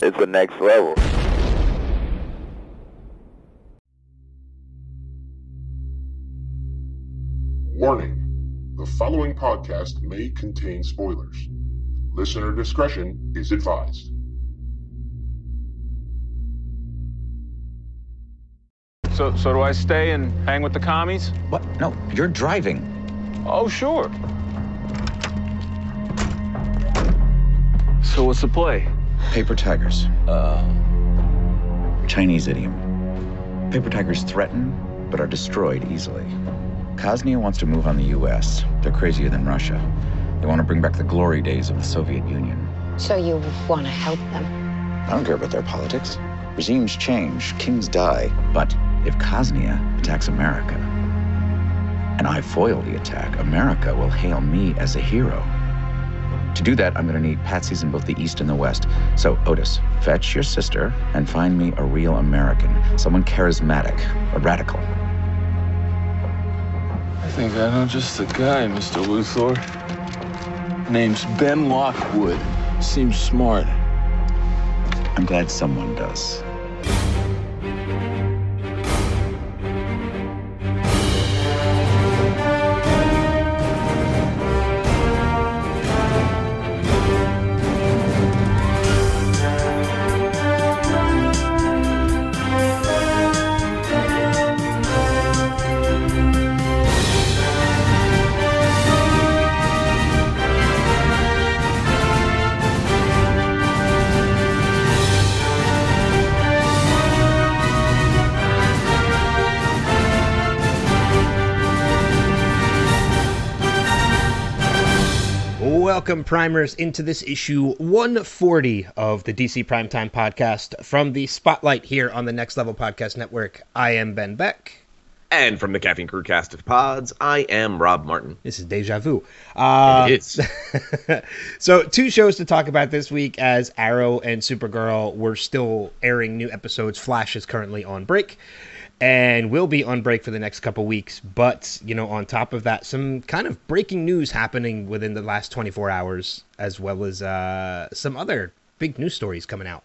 It's the next level. Warning the following podcast may contain spoilers. Listener discretion is advised. So, so do I stay and hang with the commies? What? No, you're driving. Oh, sure. So what's the play? Paper tigers. Uh, Chinese idiom. Paper tigers threaten, but are destroyed easily. Kaznia wants to move on the U.S. They're crazier than Russia. They want to bring back the glory days of the Soviet Union. So you want to help them? I don't care about their politics. Regimes change, kings die. But if Kaznia attacks America, and I foil the attack, America will hail me as a hero. To do that, I'm going to need patsies in both the East and the West. So, Otis, fetch your sister and find me a real American, someone charismatic, a radical. I think I know just the guy, Mr. Luthor. Name's Ben Lockwood. Seems smart. I'm glad someone does. Welcome, primers, into this issue 140 of the DC Primetime Podcast from the Spotlight here on the Next Level Podcast Network. I am Ben Beck. And from the Caffeine Crew cast of pods, I am Rob Martin. This is Deja Vu. Uh, it is. so, two shows to talk about this week as Arrow and Supergirl were still airing new episodes. Flash is currently on break and will be on break for the next couple weeks. But, you know, on top of that, some kind of breaking news happening within the last 24 hours, as well as uh, some other big news stories coming out.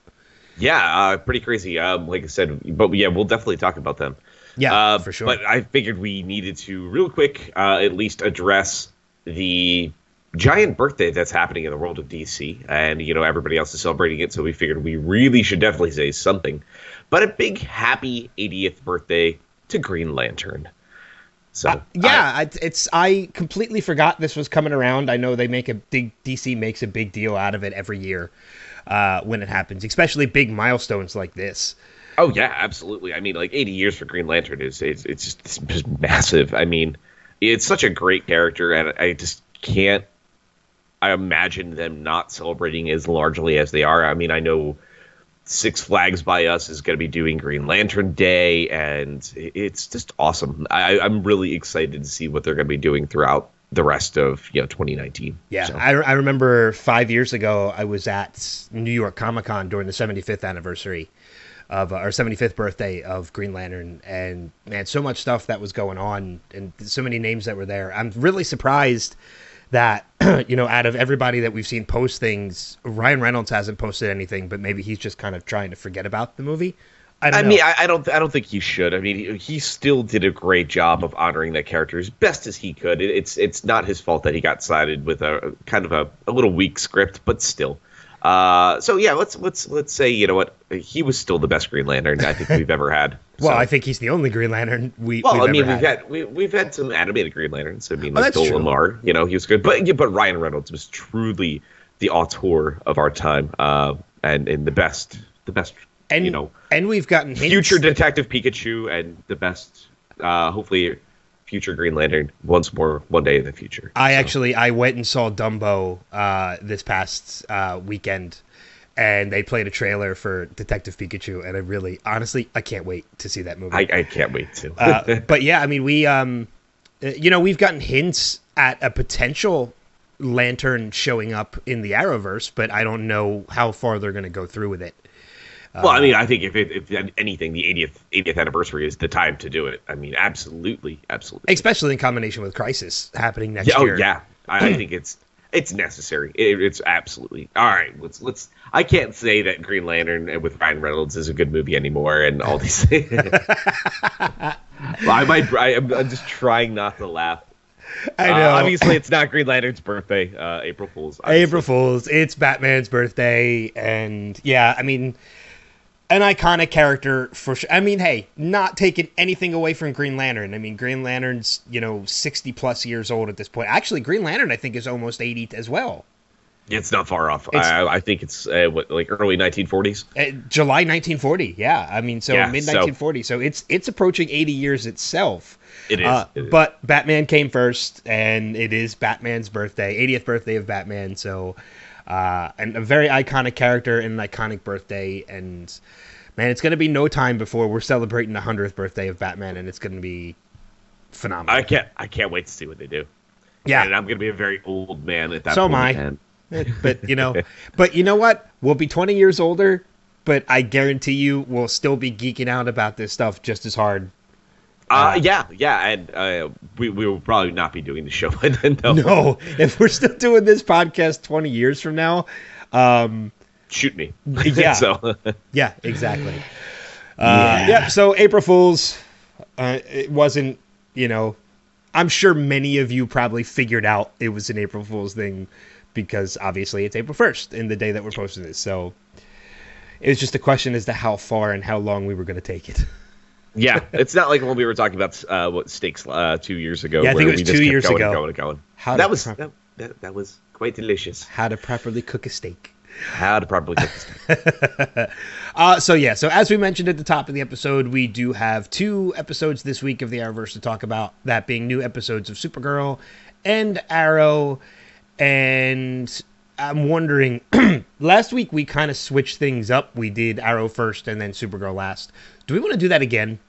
Yeah, uh, pretty crazy. Um, like I said, but yeah, we'll definitely talk about them. Yeah, Uh, for sure. But I figured we needed to, real quick, uh, at least address the giant birthday that's happening in the world of DC. And, you know, everybody else is celebrating it. So we figured we really should definitely say something. But a big happy 80th birthday to Green Lantern. So, Uh, yeah, I, it's I completely forgot this was coming around. I know they make a big DC makes a big deal out of it every year uh, when it happens, especially big milestones like this. Oh yeah, absolutely. I mean, like 80 years for Green Lantern is it's, it's just it's just massive. I mean, it's such a great character, and I just can't. I imagine them not celebrating as largely as they are. I mean, I know Six Flags by Us is going to be doing Green Lantern Day, and it's just awesome. I, I'm really excited to see what they're going to be doing throughout the rest of you know 2019. Yeah, So- I, I remember five years ago I was at New York Comic Con during the 75th anniversary of uh, or 75th birthday of Green Lantern, and man, so much stuff that was going on, and so many names that were there. I'm really surprised that you know out of everybody that we've seen post things, Ryan Reynolds hasn't posted anything, but maybe he's just kind of trying to forget about the movie. I don't I mean, I, I don't, I don't think he should. I mean, he, he still did a great job of honoring that character as best as he could. It, it's, it's not his fault that he got sided with a kind of a, a little weak script, but still. Uh, so yeah, let's let's let's say you know what he was still the best Green Lantern I think we've ever had. Well, So- I think he's the only Green Lantern we. well, I mean, we've had we, we've had some animated Green Lanterns. I mean, Oh, like that's Joel. Lamar, you know, he was good, but yeah, but Ryan Reynolds was truly the auteur of our time, uh, and and the best, the best, and you know, and we've gotten hints. future Detective Pikachu and the best, uh, hopefully, future Green Lantern once more one day in the future. I So, actually I went and saw Dumbo uh, this past uh, weekend, and they played a trailer for Detective Pikachu, and I really, honestly, I can't wait to see that movie. I, I can't wait to. uh, but yeah, I mean, we, um, uh, you know, we've gotten hints at a potential lantern showing up in the Arrowverse, but I don't know how far they're going to go through with it. well, I mean, I think if, it, if anything, the 80th 80th anniversary is the time to do it. I mean, absolutely, absolutely. Especially in combination with Crisis happening next Yeah, oh year. yeah, I, I think it's it's necessary. It, it's absolutely all right. Let's let's. I can't say that Green Lantern with Ryan Reynolds is a good movie anymore, and all these. I might. I, I'm, I'm just trying not to laugh. I Uh, know. obviously, it's not Green Lantern's birthday. Uh, April Fools. obviously. April Fools. It's Batman's birthday, and yeah, I mean, an iconic character for sure. I mean, hey, not taking anything away from Green Lantern. I mean, Green Lantern's you know sixty plus years old at this point. Actually, Green Lantern I think is almost eighty as well. It's not far off. I, I think it's uh, what like early 1940s. Uh, July 1940. Yeah, I mean, so Yeah, mid so- 1940. So it's it's approaching 80 years itself. It is. Uh, it is. but Batman came first, and it is Batman's birthday, 80th birthday of Batman. So, uh, and a very iconic character and an iconic birthday. And man, it's going to be no time before we're celebrating the 100th birthday of Batman, and it's going to be phenomenal. I can't. I can't wait to see what they do. yeah, and I'm gonna be a very old man at that So am. I. and- but you know, but you know what? We'll be 20 years older, but I guarantee you, we'll still be geeking out about this stuff just as hard. Uh, yeah, yeah, and uh, we we will probably not be doing the show by then. No, No, if we're still doing this podcast 20 years from now, um, shoot me. Yeah. so Yeah, exactly. Uh, yeah. So April Fools, uh, it wasn't. You know, I'm sure many of you probably figured out it was an April Fools thing because obviously it's April 1st in the day that we're posting this. So it was just a question as to how far and how long we were going to take it. Yeah, it's not like when we were talking about uh, what steaks uh, two years ago. Yeah, I think it was two years going ago. And going and going. How that was prep- that, that, that was quite delicious. How to properly cook a steak. How to properly cook this. Uh, so yeah, so as we mentioned at the top of the episode, we do have two episodes this week of the Arrowverse to talk about. That being new episodes of Supergirl and Arrow, and I'm wondering. last week we kind of switched things up. We did Arrow first and then Supergirl last. Do we want to do that again?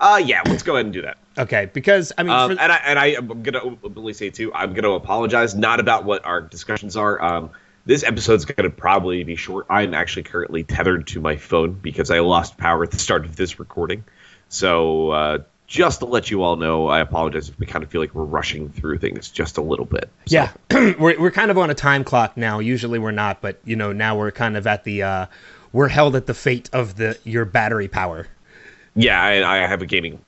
Uh, yeah, let's go ahead and do that. Okay, because I mean, Um, for- and I and I am gonna openly say too, I'm gonna apologize not about what our discussions are. Um, this episode's gonna probably be short. I'm actually currently tethered to my phone because I lost power at the start of this recording. So uh, just to let you all know, I apologize if we kind of feel like we're rushing through things just a little bit. So, Yeah, we're we're kind of on a time clock now. Usually we're not, but you know now we're kind of at the uh, we're held at the fate of the your battery power. yeah, I, I have a gaming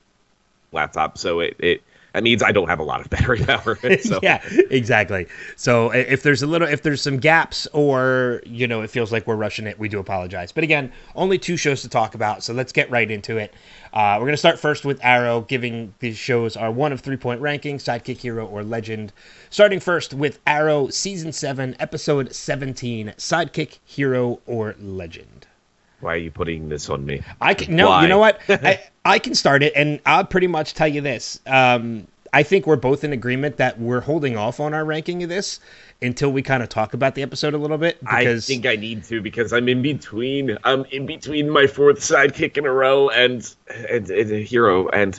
laptop, so it, it that means I don't have a lot of battery power. So yeah, exactly. So if there's a little, if there's some gaps, or you know, it feels like we're rushing it, we do apologize. But again, only two shows to talk about, so let's get right into it. Uh, we're gonna start first with Arrow, giving these shows our one of three point ranking, sidekick, hero, or legend. Starting first with Arrow, season seven, episode seventeen, sidekick, hero, or legend. Why are you putting this on me? I can no, Why? you know what? I, I can start it, and I'll pretty much tell you this. Um, I think we're both in agreement that we're holding off on our ranking of this until we kind of talk about the episode a little bit. Because I think I need to because I'm in between. I'm in between my fourth sidekick in a row and and, and a hero, and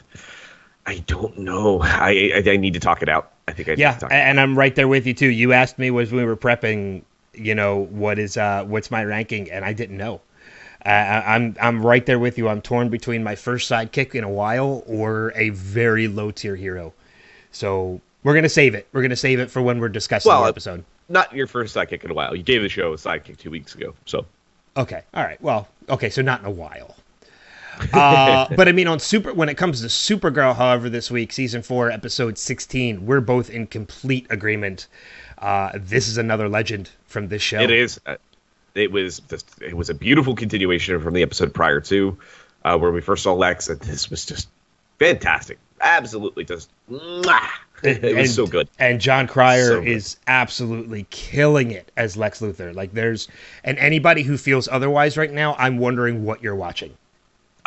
I don't know. I, I I need to talk it out. I think I need yeah, to talk and I'm right there with you too. You asked me was we were prepping, you know, what is uh, what's my ranking, and I didn't know. I- I'm I'm right there with you. I'm torn between my first sidekick in a while or a very low tier hero. So we're gonna save it. We're gonna save it for when we're discussing Well, the episode. Not your first sidekick in a while. You gave the show a sidekick two weeks ago, so Okay. All right. Well, okay. So not in a while. Uh, but I mean, on super when it comes to Supergirl, however, this week, season four, episode sixteen, we're both in complete agreement. Uh, this is another legend from this show. it is. It was just it was a beautiful continuation from the episode prior to, uh, where we first saw Lex, and this was just fantastic. Absolutely, just mwah. it was And- so good. And Jon Cryer So is absolutely killing it as Lex Luthor. Like there's, and anybody who feels otherwise right now, I'm wondering what you're watching.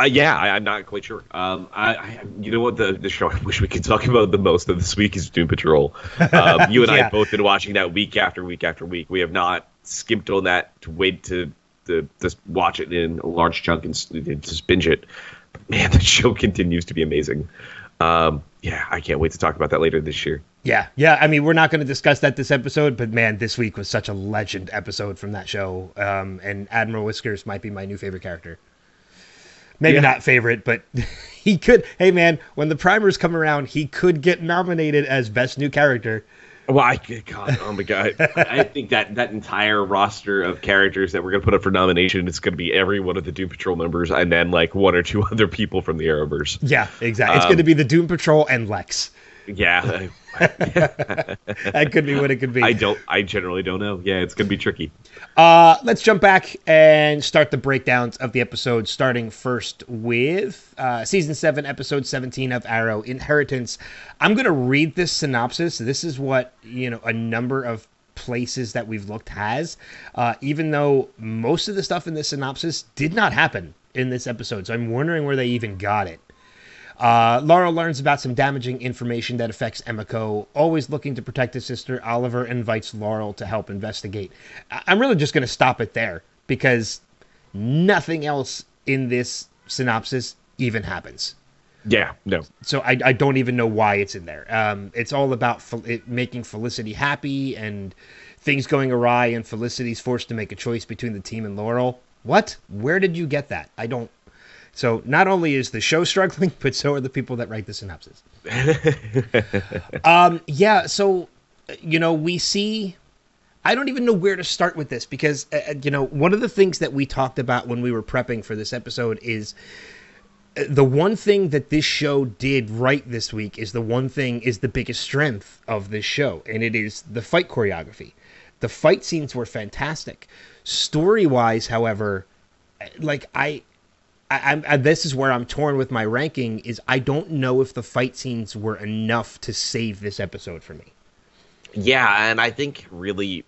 Uh, yeah, I, I'm not quite sure. Um, I, I, you know what, the the show I wish we could talk about the most of this week is Doom Patrol. Um, you and I Yeah. have both been watching that week after week after week. We have not skipped on that to wait to to just watch it in a large chunk and just binge it. But man, the show continues to be amazing. Um, yeah, I can't wait to talk about that later this year. Yeah, yeah. I mean, we're not going to discuss that this episode, but man, this week was such a legend episode from that show. Um, and Admiral Whiskers might be my new favorite character. Maybe Yeah. not favorite, but he could. Hey, man, when the primers come around, he could get nominated as best new character. Well, I God, oh my god, I think that that entire roster of characters that we're gonna put up for nomination is gonna be every one of the Doom Patrol members, and then like one or two other people from the Arrowverse. Yeah, exactly. It's Um, going to be the Doom Patrol and Lex. Yeah, That could be what it could be. I don't. I generally don't know. Yeah, it's gonna be tricky. Uh, let's jump back and start the breakdowns of the episode, starting first with uh, season 7, episode 17 of Arrow Inheritance. I'm going to read this synopsis. This is what, you know, a number of places that we've looked has, uh, even though most of the stuff in this synopsis did not happen in this episode. So I'm wondering where they even got it. Uh, Laurel learns about some damaging information that affects Emiko. Always looking to protect his sister, Oliver invites Laurel to help investigate. I- I'm really just going to stop it there because nothing else in this synopsis even happens. Yeah, no. So I, I don't even know why it's in there. Um, it's all about Fel- it making Felicity happy and things going awry, and Felicity's forced to make a choice between the team and Laurel. What? Where did you get that? I don't. So not only is the show struggling, but so are the people that write the synopsis. um, yeah. So, you know, we see. I don't even know where to start with this because, uh, uh, you know, one of the things that we talked about when we were prepping for this episode is uh, the one thing that this show did right this week is the one thing is the biggest strength of this show, and it is the fight choreography. The fight scenes were fantastic. Story wise, however, uh, like I, I, I, this is where I'm torn with my ranking. Is I don't know if the fight scenes were enough to save this episode for me. Yeah, and I think really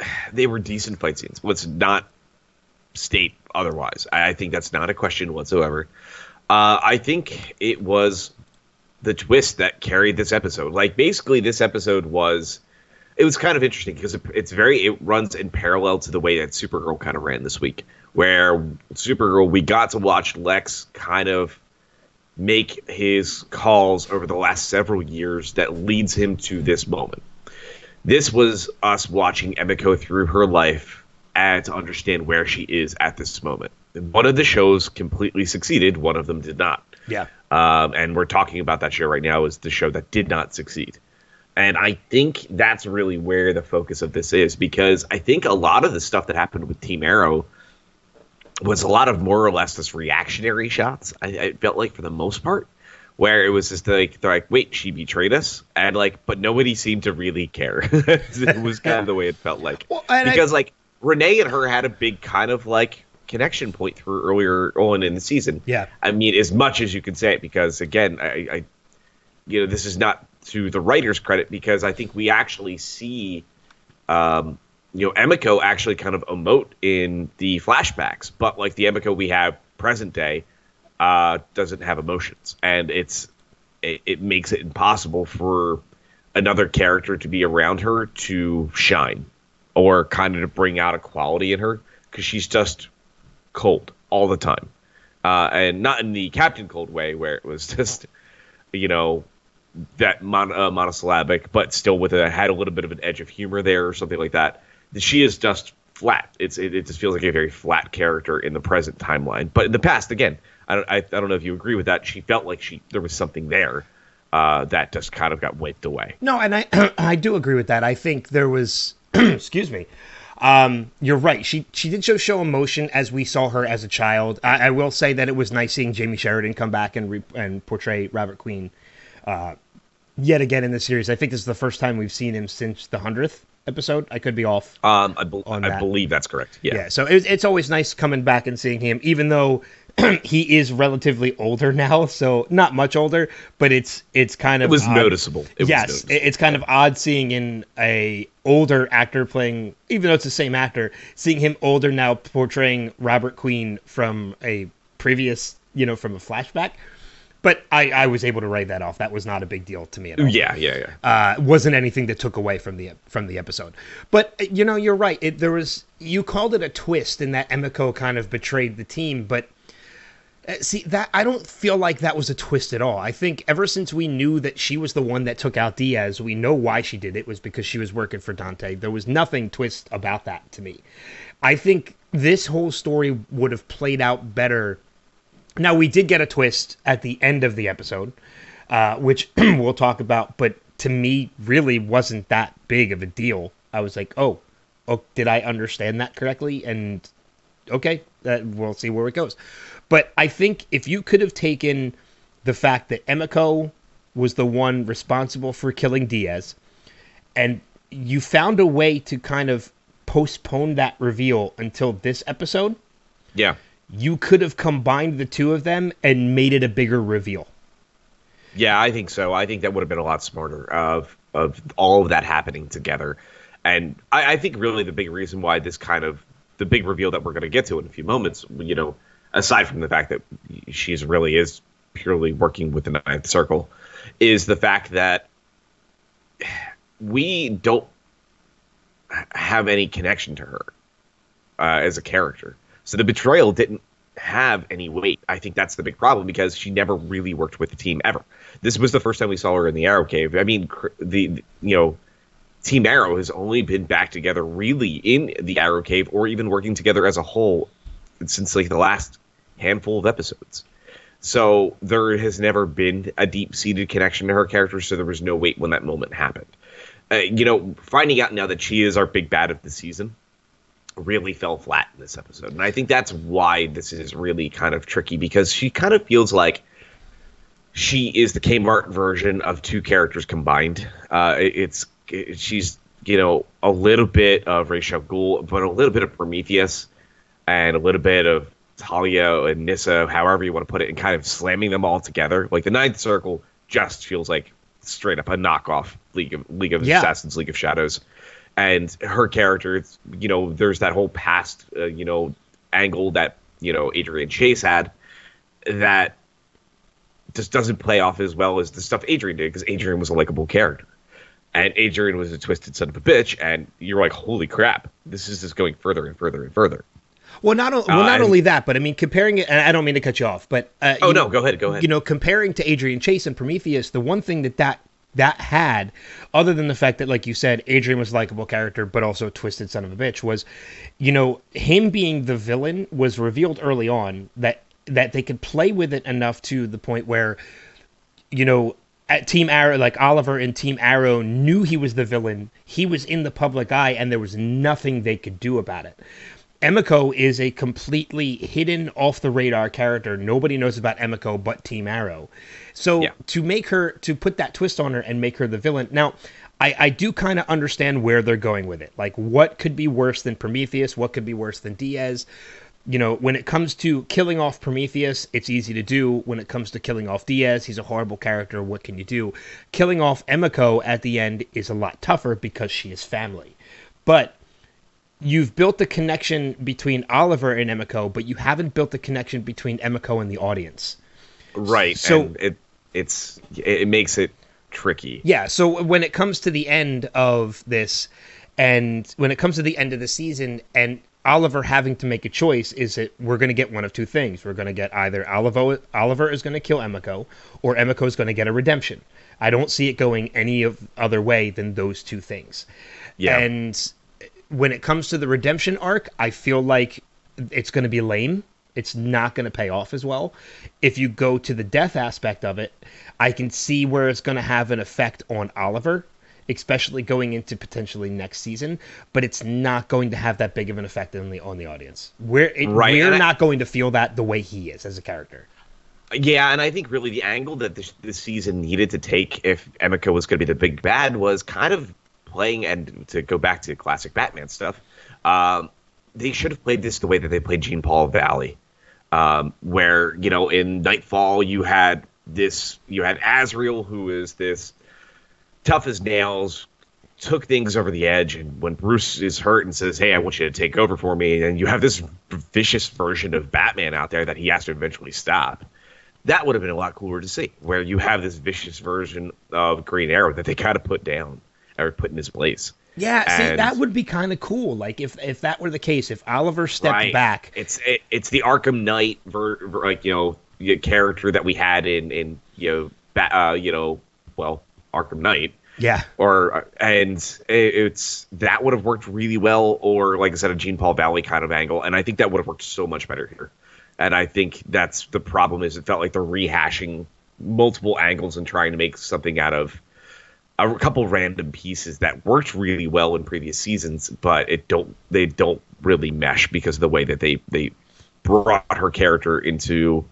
they were decent fight scenes. Let's not state otherwise. I, I think that's not a question whatsoever. Uh, I think it was the twist that carried this episode. Like basically, this episode was it was kind of interesting because it, it's very it runs in parallel to the way that Supergirl kind of ran this week, where Supergirl we got to watch Lex kind of make his calls over the last several years that leads him to this moment. This was us watching Emiko through her life and to understand where she is at this moment. One of the shows completely succeeded, one of them did not. Yeah. Um, and we're talking about that show right now is the show that did not succeed. And I think that's really where the focus of this is because I think a lot of the stuff that happened with Team Arrow was a lot of more or less this reactionary shots. I, I felt like for the most part, where it was just like they're like, wait, she betrayed us, and like, but nobody seemed to really care. it was kind of the way it felt like Well, and I- because like Renee and her had a big kind of like connection point through earlier on in the season. Yeah. I mean, as much as you can say it, because again, I, I you know, this is not to the writer's credit because I think we actually see, um, you know, Emiko actually kind of emote in the flashbacks, but like the Emiko we have present day, uh, doesn't have emotions, and it's it, it makes it impossible for another character to be around her to shine or kind of to bring out a quality in her because she's just cold all the time. Uh, and not in the Captain Cold way where it was just, you know, that mon- uh, monosyllabic, but still with a had a little bit of an edge of humor there or something like that. She is just flat. It's it, it just feels like a very flat character in the present timeline. But in the past, again, I don't I, I don't know if you agree with that. She felt like she there was something there uh, that just kind of got wiped away. No, and I I do agree with that. I think there was excuse me. Um, you're right. She she did show show emotion as we saw her as a child. I, I will say that it was nice seeing Jamey Sheridan come back and re, and portray Robert Queen uh, yet again in the series. I think this is the first time we've seen him since the hundredth episode. I could be off. Um, I, On I that. believe that's correct. Yeah. Yeah, so it's, it's always nice coming back and seeing him, even though he is relatively older now. So not much older, but it's it's kind of It was odd. noticeable. It was yes, noticeable. it's kind of odd seeing in a older actor playing, even though it's the same actor, seeing him older now portraying Robert Queen from a previous, you know, from a flashback. But I, I was able to write that off. That was not a big deal to me at all Yeah, yeah, yeah. uh, wasn't anything that took away from the from the episode. But uh, you know, you're right. It, there was you called it a twist in that Emiko kind of betrayed the team, but uh, see that I don't feel like that was a twist at all. I think ever since we knew that she was the one that took out Diaz, we know why she did it. it was because she was working for Dante. There was nothing twist about that to me. I think this whole story would have played out better now we did get a twist at the end of the episode, uh, which we'll talk about. But to me really wasn't that big of a deal. I was like, oh, oh, did I understand that correctly? And okay, that, we'll see where it goes. But I think if you could have taken the fact that Emiko was the one responsible for killing Diaz, and you found a way to kind of postpone that reveal until this episode, Yeah. You could have combined the two of them and made it a bigger reveal. Yeah, I think so. I think that would have been a lot smarter of of all of that happening together. And I, I think really the big reason why this kind of the big reveal that we're going to get to in a few moments, you know, aside from the fact that she's really is purely working with the Ninth Circle, is the fact that we don't have any connection to her uh, as a character. So the betrayal didn't have any weight. I think that's the big problem because she never really worked with the team ever. This was the first time we saw her in the Arrow Cave. I mean, the, the you know, Team Arrow has only been back together really in the Arrow Cave or even working together as a whole since like the last handful of episodes. So there has never been a deep-seated connection to her character, so there was no weight when that moment happened. Uh, you know, finding out now that she is our big bad of the season really fell flat in this episode. And I think that's why this is really kind of tricky because she kind of feels like she is the Kmart version of two characters combined. Uh, it's it, she's you know a little bit of Ra's al Ghul, but a little bit of Prometheus, and a little bit of Talia and Nissa, however you want to put it, and kind of slamming them all together. Like the Ninth Circle just feels like straight up a knockoff League of League of Yeah. Assassins, League of Shadows, and her character, it's, you know, there's that whole past, uh, you know, angle that you know Adrian Chase had that just doesn't play off as well as the stuff Adrian did because Adrian was a likable character. And Adrian was a twisted son of a bitch, and you're like, holy crap, this is just going further and further and further. Well, not o- well, Uh, not and- only that, but I mean, comparing it. And I don't mean to cut you off, but uh, Oh you no, know, go ahead, go ahead. You know, comparing to Adrian Chase and Prometheus, the one thing that that that had, other than the fact that, like you said, Adrian was a likable character, but also a twisted son of a bitch, was, you know, him being the villain was revealed early on that that they could play with it enough to the point where, you know. At Team Arrow, like Oliver and Team Arrow knew he was the villain. He was in the public eye, and there was nothing they could do about it. Emiko is a completely hidden off the radar character. Nobody knows about Emiko but Team Arrow. So Yeah. to make her to put that twist on her and make her the villain. Now, I, I do kind of understand where they're going with it. Like what could be worse than Prometheus? What could be worse than Diaz? You know, when it comes to killing off Prometheus, it's easy to do. When it comes to killing off Diaz, he's a horrible character. What can you do? Killing off Emiko at the end is a lot tougher because she is family. But you've built the connection between Oliver and Emiko, but you haven't built the connection between Emiko and the audience. right. so- and it it's it makes it tricky. Yeah, so when it comes to the end of this, and when it comes to the end of the season, and Oliver having to make a choice, is that we're going to get one of two things. We're going to get either Oliver, Oliver is going to kill Emiko, or Emiko is going to get a redemption. I don't see it going any of other way than those two things. Yeah. And when it comes to the redemption arc, I feel like it's going to be lame. It's not going to pay off as well. If you go to the death aspect of it, I can see where it's going to have an effect on Oliver, especially going into potentially next season. But it's not going to have that big of an effect on the on the audience. We're it, Right, we're I- not going to feel that the way he is as a character. Yeah, and I think really the angle that this, this season needed to take if Emiko was going to be the big bad was kind of playing, and to go back to classic Batman stuff, um, they should have played this the way that they played Jean Paul Valley, um, where you know in Nightfall you had this, you had Azrael who is this tough as nails, took things over the edge, and when Bruce is hurt and says, "Hey, I want you to take over for me," and you have this vicious version of Batman out there that he has to eventually stop that would have been a lot cooler to see, where you have this vicious version of Green Arrow that they kind of put down or put in his place. Yeah, see, that would be kind of cool. Like if if that were the case, if Oliver stepped Right. back, It's it, it's the Arkham Knight ver, ver- like you know character that we had in in you know ba- uh, you know well Arkham Knight yeah, or uh, and it, it's that would have worked really well or like I said a Jean Paul Valley kind of angle and I think that would have worked so much better here. And I think that's the problem is it felt like they're rehashing multiple angles and trying to make something out of a couple random pieces that worked really well in previous seasons, but it don't they don't really mesh because of the way that they they brought her character into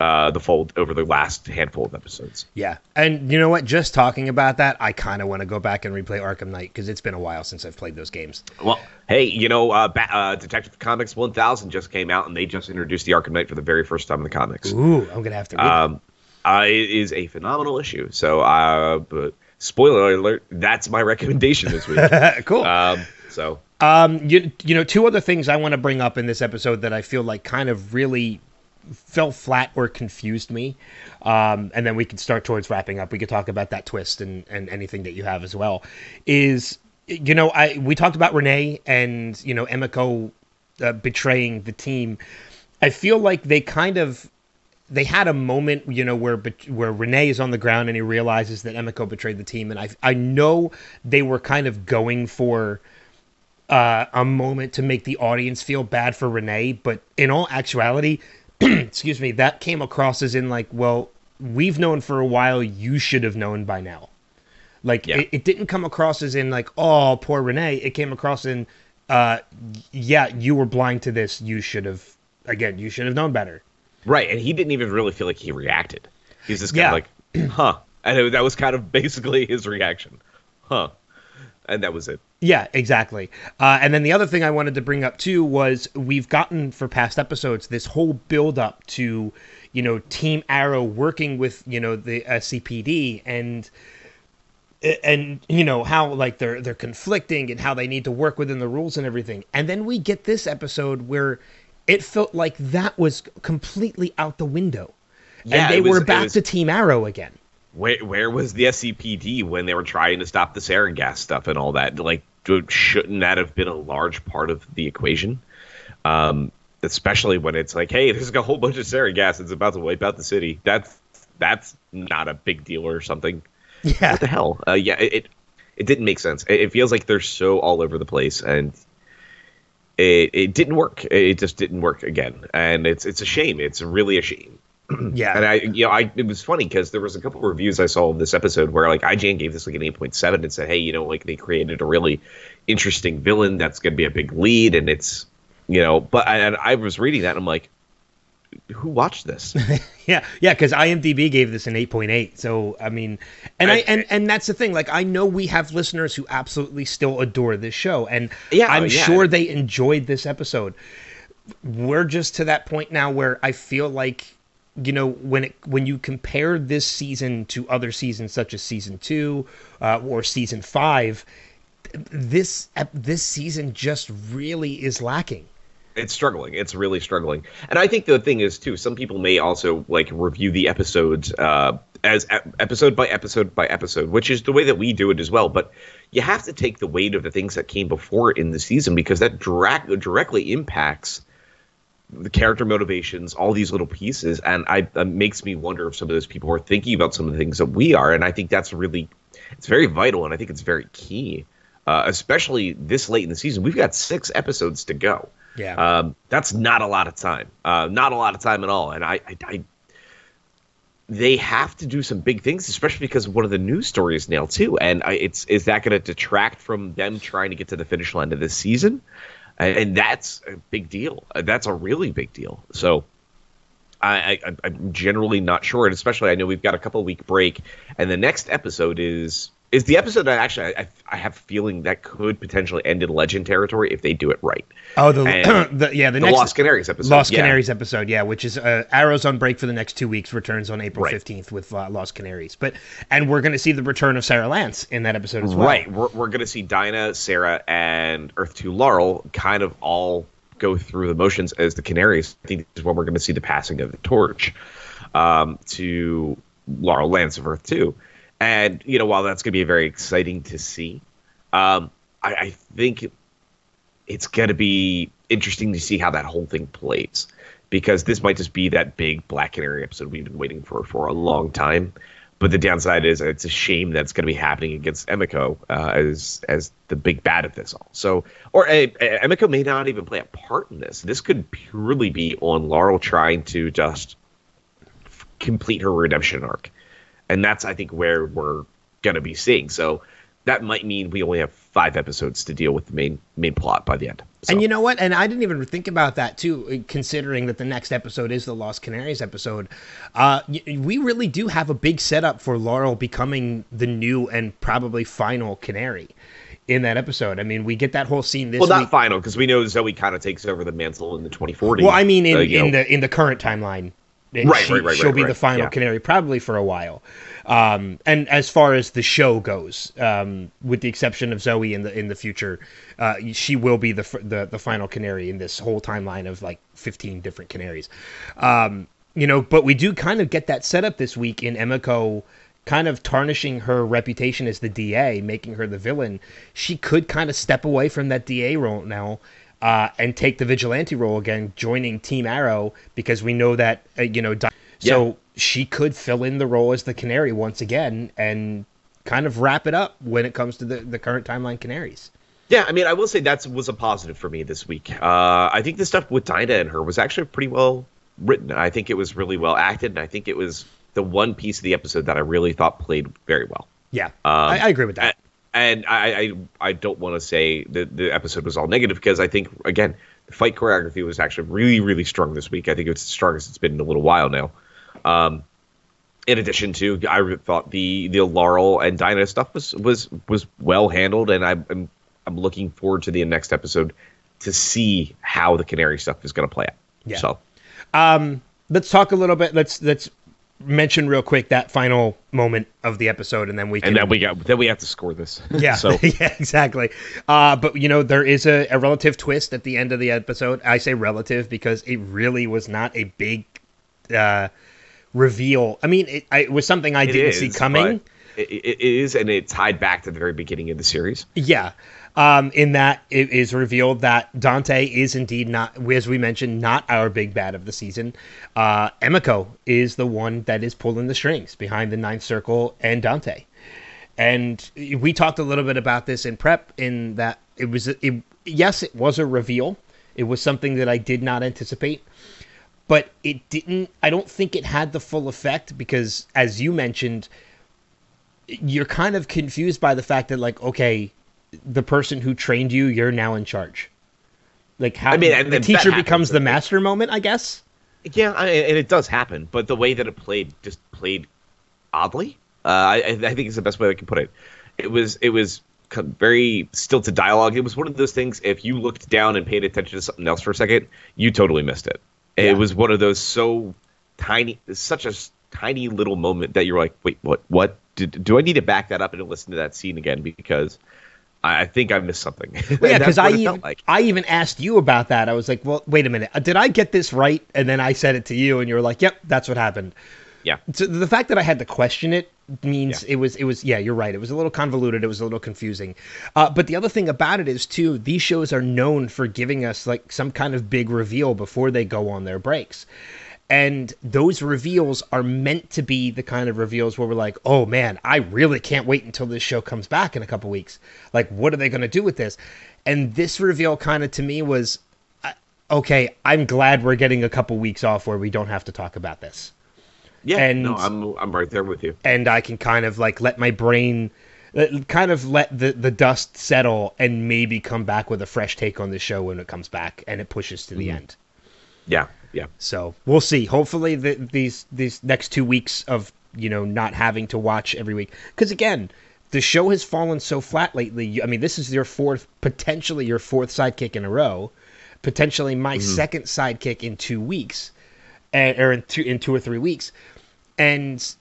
uh, the fold over the last handful of episodes. Yeah, and you know what? Just talking about that, I kind of want to go back and replay Arkham Knight because it's been a while since I've played those games. Well, hey, you know, uh, ba- uh, Detective Comics 1000 just came out, and they just introduced the Arkham Knight for the very first time in the comics. Ooh, I'm gonna have to. Read Um, uh, it is a phenomenal issue. So, uh, but spoiler alert, that's my recommendation this week. cool. um, so Um, you, you know, two other things I want to bring up in this episode that I feel like kind of really fell flat or confused me. Um, and then we can start towards wrapping up. We could talk about that twist and, and anything that you have as well. Is you know, I we talked about Renee and you know Emiko uh, betraying the team. I feel like they kind of they had a moment, you know, where where Renee is on the ground and he realizes that Emiko betrayed the team, and I I know they were kind of going for uh, a moment to make the audience feel bad for Renee, but in all actuality, excuse me, that came across as in like, well, we've known for a while, you should have known by now. Like Yeah. it, it didn't come across as in like, oh, poor Renee. It came across in, uh, yeah, you were blind to this. You should have, again, you should have known better. Right, and he didn't even really feel like he reacted. He's just kind Yeah. of like, huh, and it, that was kind of basically his reaction, huh, and that was it. Yeah, exactly. Uh, and then the other thing I wanted to bring up too was we've gotten for past episodes this whole build up to, you know, Team Arrow working with you know the uh, CPD and and you know how like they're they're conflicting and how they need to work within the rules and everything. And then we get this episode where it felt like that was completely out the window. Yeah, and they was- were back was- to Team Arrow again. Where where was the SCPD when they were trying to stop the sarin gas stuff and all that? Like, shouldn't that have been a large part of the equation? Um, especially when it's like, hey, there's a whole bunch of sarin gas that's about to wipe out the city. That's that's not a big deal or something. Yeah. What the hell? Uh, yeah, it, it it didn't make sense. It, it feels like they're so all over the place, and it it didn't work. It just didn't work again, and it's it's a shame. It's really a shame. Yeah. And I, you know, I it was funny because there was a couple of reviews I saw of this episode where like IGN gave this like an eight point seven and said, hey, you know, like they created a really interesting villain that's going to be a big lead, and it's you know, but I, and I was reading that and I'm like, who watched this? Yeah, yeah, because IMDb gave this an 8.8. So I mean, and I, I- and and that's the thing. Like I know we have listeners who absolutely still adore this show, and Yeah, I'm yeah. sure they enjoyed this episode. We're just to that point now where I feel like you know when it when you compare this season to other seasons such as season two uh, or season five, this this season just really is lacking. It's struggling. It's really struggling. And I think the thing is too, some people may also like review the episodes uh, as episode by episode by episode, which is the way that we do it as well. But you have to take the weight of the things that came before in the season because that direct, directly impacts the character motivations, all these little pieces, and I it makes me wonder if some of those people are thinking about some of the things that we are, and I think that's really, it's very vital, and I think it's very key, uh, especially this late in the season. We've got six episodes to go. Yeah. Um, that's not a lot of time. Uh, not a lot of time at all. And I, I, I, they have to do some big things, especially because one of the news stories now too. And I, it's is that going to detract from them trying to get to the finish line of this season? And, that's a big deal. That's a really big deal. So. I, I, I'm generally not sure, and especially I know we've got a couple week break, and the next episode is is the episode that actually I, I have a feeling that could potentially end in legend territory if they do it right. Oh, the, the yeah the, the next Lost Canaries episode. Lost yeah. Canaries episode, yeah, which is uh, Arrows on break for the next two weeks, returns on April Right. fifteenth with uh, Lost Canaries. But and we're going to see the return of Sarah Lance in that episode as well. Right. We're, we're going to see Dinah, Sarah, and Earth 2 Laurel kind of all go through the motions as the Canaries. I think is when we're going to see the passing of the torch um, to Laurel Lance of Earth 2. And, you know, while that's going to be very exciting to see, um, I, I think it's going to be interesting to see how that whole thing plays because this might just be that big Black Canary episode we've been waiting for for a long time. But the downside is it's a shame that's going to be happening against Emiko uh, as as the big bad of this all. So, or uh, Emiko may not even play a part in this. This could purely be on Laurel trying to just complete her redemption arc, and that's I think where we're going to be seeing. So that might mean we only have five episodes to deal with the main main plot by the end. So. And you know what? And I didn't even think about that too, considering that the next episode is the Lost Canaries episode. Uh, we really do have a big setup for Laurel becoming the new and probably final Canary in that episode. I mean, we get that whole scene this well, not week. final because we know Zoe kind of takes over the mantle in the 2040. Well, I mean, in, uh, in know. the in the current timeline, Right, she, right, right, she'll be the final Yeah. canary probably for a while. Um, and as far as the show goes, um, with the exception of Zoe in the in the future, uh, she will be the, the the final canary in this whole timeline of like fifteen different canaries. Um, you know, but we do kind of get that setup this week in Emiko kind of tarnishing her reputation as the DA, making her the villain. She could kind of step away from that DA role now uh, and take the vigilante role again, joining Team Arrow because we know that uh, you know. Di- So she could fill in the role as the Canary once again and kind of wrap it up when it comes to the, the current timeline Canaries. Yeah, I mean, I will say that was a positive for me this week. Uh, I think the stuff with Dinah and her was actually pretty well written. I think it was really well acted, and I think it was the one piece of the episode that I really thought played very well. Yeah, Um, I, I agree with that. And I, I, I don't want to say that the episode was all negative because I think again the fight choreography was actually really really strong this week. I think it's the strongest it's been in a little while now. Um, in addition to, I thought the the Laurel and Dinah stuff was was was well handled, and I'm I'm, I'm looking forward to the next episode to see how the Canary stuff is going to play out. Yeah. So Um, let's talk a little bit. Let's let's mention real quick that final moment of the episode, and then we can. and then we got then we have to score this. Yeah, so yeah, exactly. Uh, but you know, there is a, a relative twist at the end of the episode. I say relative because it really was not a big uh, reveal. I mean, it, I, it was something I it didn't is, see coming. It, it it is, and it tied back to the very beginning of the series. Yeah. Um, in that it is revealed that Dante is indeed not, as we mentioned, not our big bad of the season. Uh, Emiko is the one that is pulling the strings behind the Ninth Circle and Dante. And we talked a little bit about this in prep. In that it was, it, yes, it was a reveal. It was something that I did not anticipate, but it didn't. I don't think it had the full effect because, as you mentioned, you're kind of confused by the fact that like okay the person who trained you you're now in charge like how I mean, the that teacher becomes the master moment i guess Yeah, I, and it does happen, but the way that it played just played oddly. Uh, I, I think it's the best way I can put it. It was it was very stilted dialogue. It was one of those things. If you looked down and paid attention to something else for a second, you totally missed it. Yeah. It was one of those so tiny, such a tiny little moment that you're like, wait, what? What? Did, do I need to back that up and listen to that scene again because I, think I missed something. Yeah because I even, like. I even asked you about that i was like well wait a minute uh, did i get this right and then i said it to you and you were like yep that's what happened Yeah. so the fact that i had to question it means Yeah. it was it was yeah you're right it was a little convoluted it was a little confusing uh, but the other thing about it is too these shows are known for giving us like some kind of big reveal before they go on their breaks and those reveals are meant to be the kind of reveals where we're like oh man i really can't wait until this show comes back in a couple weeks. Like what are they going to do with this? And this reveal kind of to me was uh, okay i'm glad we're getting a couple weeks off where we don't have to talk about this. Yeah, and- no, I'm I'm right there with you. and I can kind of like let my brain kind of let the the dust settle and maybe come back with a fresh take on the show when it comes back and it pushes to the end. Yeah, yeah. So we'll see. Hopefully, the, these these next two weeks of you know not having to watch every week because again. The show has fallen so flat lately. I mean, this is your fourth, potentially your fourth sidekick in a row, potentially my mm-hmm. second sidekick in two weeks, and, or in two in two or three weeks, and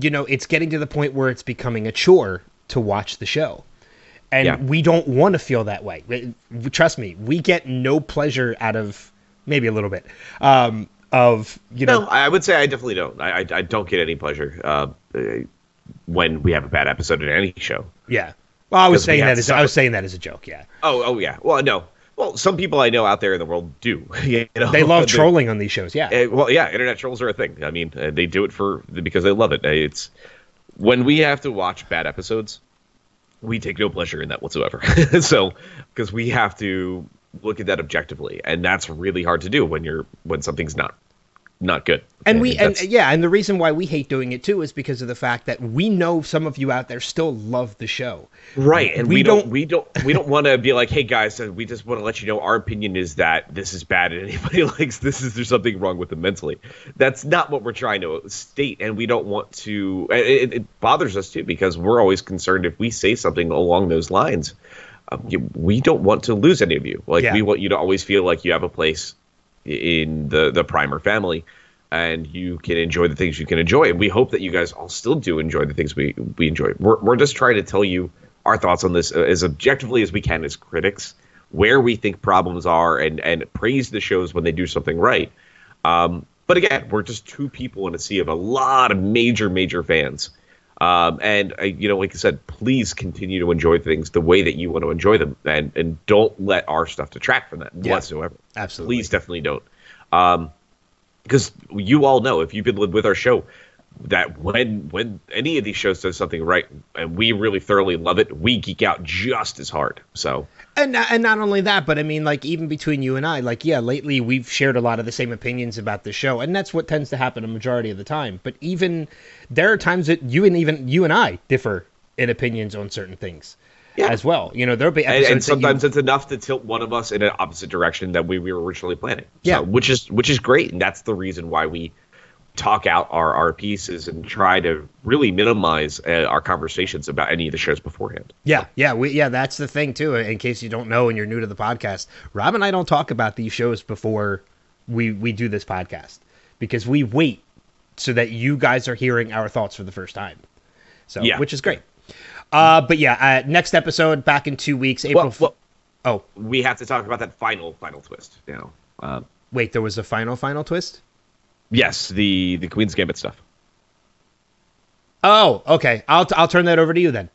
you know it's getting to the point where it's becoming a chore to watch the show and Yeah. we don't want to feel that way trust me we get no pleasure out of maybe a little bit um of you know No, I would say I definitely don't. I I, I don't get any pleasure uh, when we have a bad episode in any show. yeah well i was saying that as i was saying that as a joke yeah Oh, oh yeah. Well, no. Well, some people I know out there in the world do. you know? they love trolling on these shows yeah Uh, well, yeah, internet trolls are a thing. I mean, uh, they do it for because they love it. Uh, It's when we have to watch bad episodes, we take no pleasure in that whatsoever. so, because we have to look at that objectively, and that's really hard to do when you're when something's not not good. And we and yeah, and the reason why we hate doing it too is because of the fact that we know some of you out there still love the show. right, and we we, don't, don't- we don't we don't want to be like, hey guys, uh, we just want to let you know our opinion is that this is bad, and anybody likes this is there's something wrong with them mentally. That's not what we're trying to state, and we don't want to. It, it bothers us too because we're always concerned if we say something along those lines. Um, we don't want to lose any of you. Like Yeah. we want you to always feel like you have a place in the the primer family and you can enjoy the things you can enjoy and we hope that you guys all still do enjoy the things we we enjoy we're, we're just trying to tell you our thoughts on this uh, as objectively as we can as critics where we think problems are and and praise the shows when they do something right um, but again we're just two people in a sea of a lot of major major fans um, and uh, you know like i said please continue to enjoy things the way that you want to enjoy them and and don't let our stuff detract from that Yeah. whatsoever Absolutely. please definitely don't um, because you all know if you've been with our show that when when any of these shows does something right and we really thoroughly love it we geek out just as hard so And not, and not only that, but I mean, like even between you and I, like yeah, lately we've shared a lot of the same opinions about the show, and that's what tends to happen a majority of the time. But even there are times that you and even you and I differ in opinions on certain things, Yeah. as well. You know, there'll be and, and that you- sometimes it's enough to tilt one of us in an opposite direction that we, we were originally planning So, Yeah. which is which is great and that's the reason why we talk out our, our pieces and try to really minimize uh, our conversations about any of the shows beforehand Yeah, yeah, we yeah, that's the thing too. In case you don't know and you're new to the podcast, Rob and I don't talk about these shows before we we do this podcast because we wait so that you guys are hearing our thoughts for the first time. So, Yeah. which is great. Uh, but yeah, uh, next episode back in two weeks, April. well, f- well oh, we have to talk about that final final twist now um, wait, there was a final final twist. Yes the the queen's gambit stuff Oh, okay. I'll t- I'll turn that over to you then.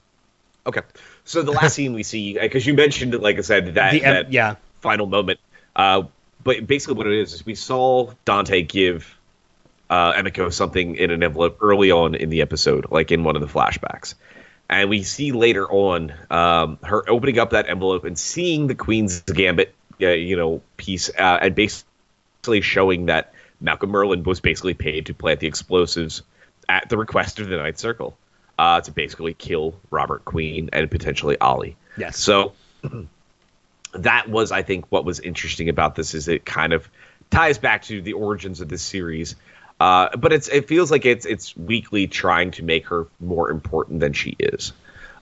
Okay. So the last scene we see, because you mentioned, like I said, that, The that yeah. final moment. Uh, but basically, what it is is we saw Dante give uh, Emiko something in an envelope early on in the episode, like in one of the flashbacks, and we see later on um, her opening up that envelope and seeing the Queen's Gambit, uh, you know, piece, uh, and basically showing that Malcolm Merlyn was basically paid to plant the explosives at the request of the Ninth Circle uh, to basically kill Robert Queen and potentially Ollie. Yes. So that was, I think, what was interesting about this is it kind of ties back to the origins of this series. Uh, but it's it feels like it's it's weekly trying to make her more important than she is,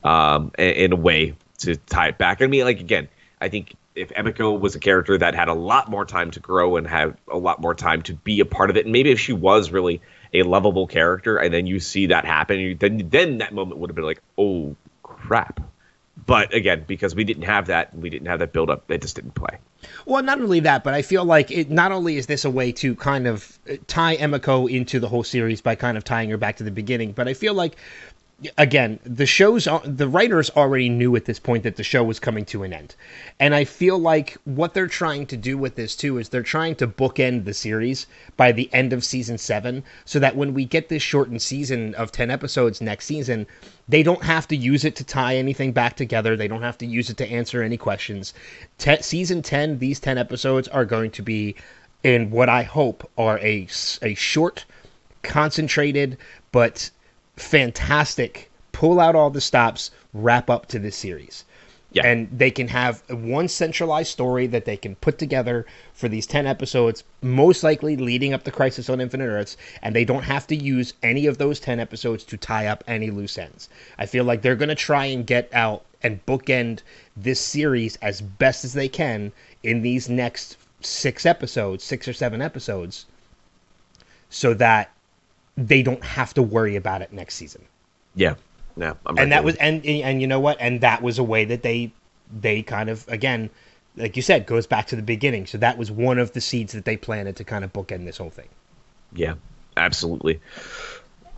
um, in, in a way to tie it back. I mean, like again, I think if Emiko was a character that had a lot more time to grow and have a lot more time to be a part of it, and maybe if she was really a lovable character, and then you see that happen, you, then then that moment would have been like, oh crap. But again, because we didn't have that, we didn't have that build up, it just didn't play. Well, not only that, but I feel like it. Not only is this a way to kind of uh, tie Emiko into the whole series by kind of tying her back to the beginning, but I feel like, again, the show's the writers already knew at this point that the show was coming to an end, and I feel like what they're trying to do with this too is they're trying to bookend the series by the end of season seven, so that when we get this shortened season of ten episodes next season, they don't have to use it to tie anything back together. They don't have to use it to answer any questions. Te- season 10, these 10 episodes are going to be in what I hope are a a short, concentrated, but fantastic, pull out all the stops, wrap up to this series. Yeah. And they can have one centralized story that they can put together for these 10 episodes, most likely leading up to Crisis on Infinite Earths, and they don't have to use any of those 10 episodes to tie up any loose ends. I feel like they're going to try and get out and bookend this series as best as they can in these next six episodes, six or seven episodes, so that they don't have to worry about it next season Yeah. Yeah. I'm and that was and and you know what and that was a way that they they kind of again like you said goes back to the beginning so that was one of the seeds that they planted to kind of bookend this whole thing. Yeah. Absolutely.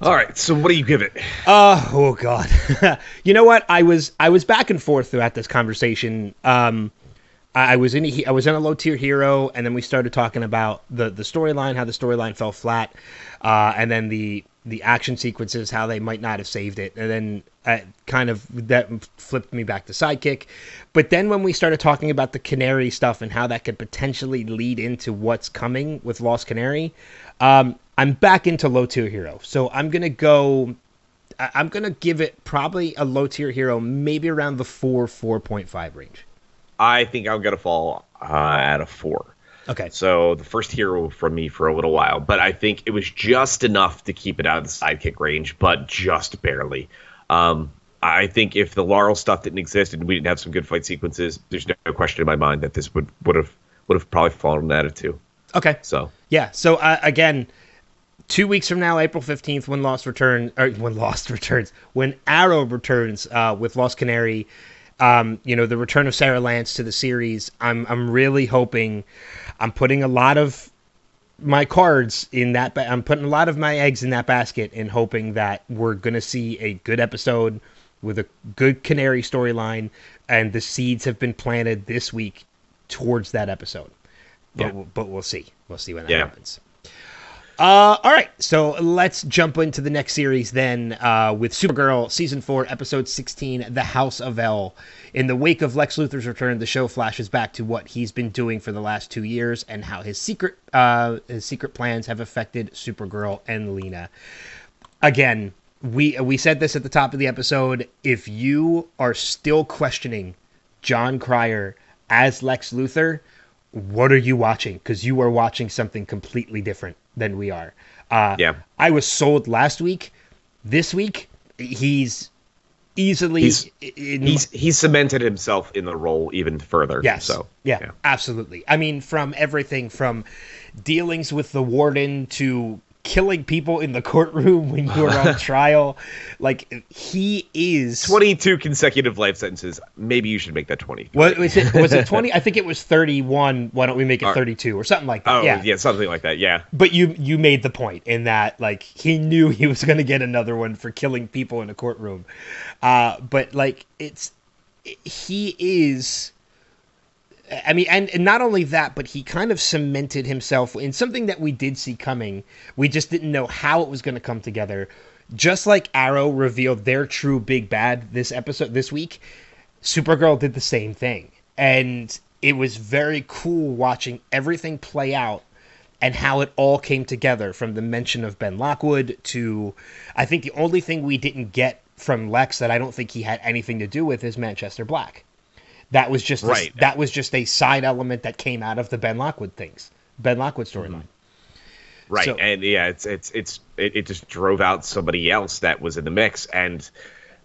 All right. So what do you give it? uh, oh god you know what i was i was back and forth throughout this conversation um I was in a, I was in a low tier hero, and then we started talking about the the storyline, how the storyline fell flat, uh, and then the the action sequences, how they might not have saved it, and then uh, kind of that flipped me back to sidekick. But then when we started talking about the Canary stuff and how that could potentially lead into what's coming with Lost Canary, um, I'm back into low tier hero. So I'm gonna go. I'm gonna give it probably a low tier hero, maybe around the four four point five range. I think I'm gonna fall uh, at a four. Okay. So the first hero from me for a little while, but I think it was just enough to keep it out of the sidekick range, but just barely. Um, I think if the Laurel stuff didn't exist and we didn't have some good fight sequences, there's no question in my mind that this would would have would have probably fallen at a two. Okay. So Yeah. So uh, again, two weeks from now, April fifteenth, when Lost returns, or when Lost returns, when Arrow returns uh, with Lost Canary, um, you know, the return of Sara Lance to the series. I'm I'm really hoping. I'm putting a lot of my cards in that. Ba- I'm putting a lot of my eggs in that basket, and hoping that we're gonna see a good episode with a good Canary storyline, and the seeds have been planted this week towards that episode. But, Yeah. we'll, but we'll see. We'll see when that Yeah. happens. Uh, all right, so let's jump into the next series then uh, with Supergirl season four, episode sixteen, "The House of L." In the wake of Lex Luthor's return, the show flashes back to what he's been doing for the last two years and how his secret uh, his secret plans have affected Supergirl and Lena. Again, we we said this at the top of the episode. If you are still questioning Jon Cryer as Lex Luthor, what are you watching? Because you are watching something completely different than we are. Uh, Yeah. I was sold last week. This week, he's easily He's- in, he's he's cemented himself in the role even further. Yes. So yeah, absolutely. I mean, from everything from dealings with the warden to killing people in the courtroom when you're on trial, like he is. 22 consecutive life sentences. Maybe you should make that 20. What was it? Was it twenty? I think it was thirty-one. Why don't we make it Or- thirty-two or something like that? Oh, yeah. something like that. Yeah. But you you made the point in that like he knew he was going to get another one for killing people in a courtroom, uh, but like it's he is. I mean, and, and not only that, but he kind of cemented himself in something that we did see coming. We just didn't know how it was going to come together. Just like Arrow revealed their true big bad this episode this week, Supergirl did the same thing. And it was very cool watching everything play out and how it all came together from the mention of Ben Lockwood to I think the only thing we didn't get from Lex that I don't think he had anything to do with is Manchester Black. That was just a- Right. that was just a side element that came out of the Ben Lockwood things. Ben Lockwood storyline. Mm-hmm. Right. So- and yeah, it's it's it's it, it just drove out somebody else that was in the mix and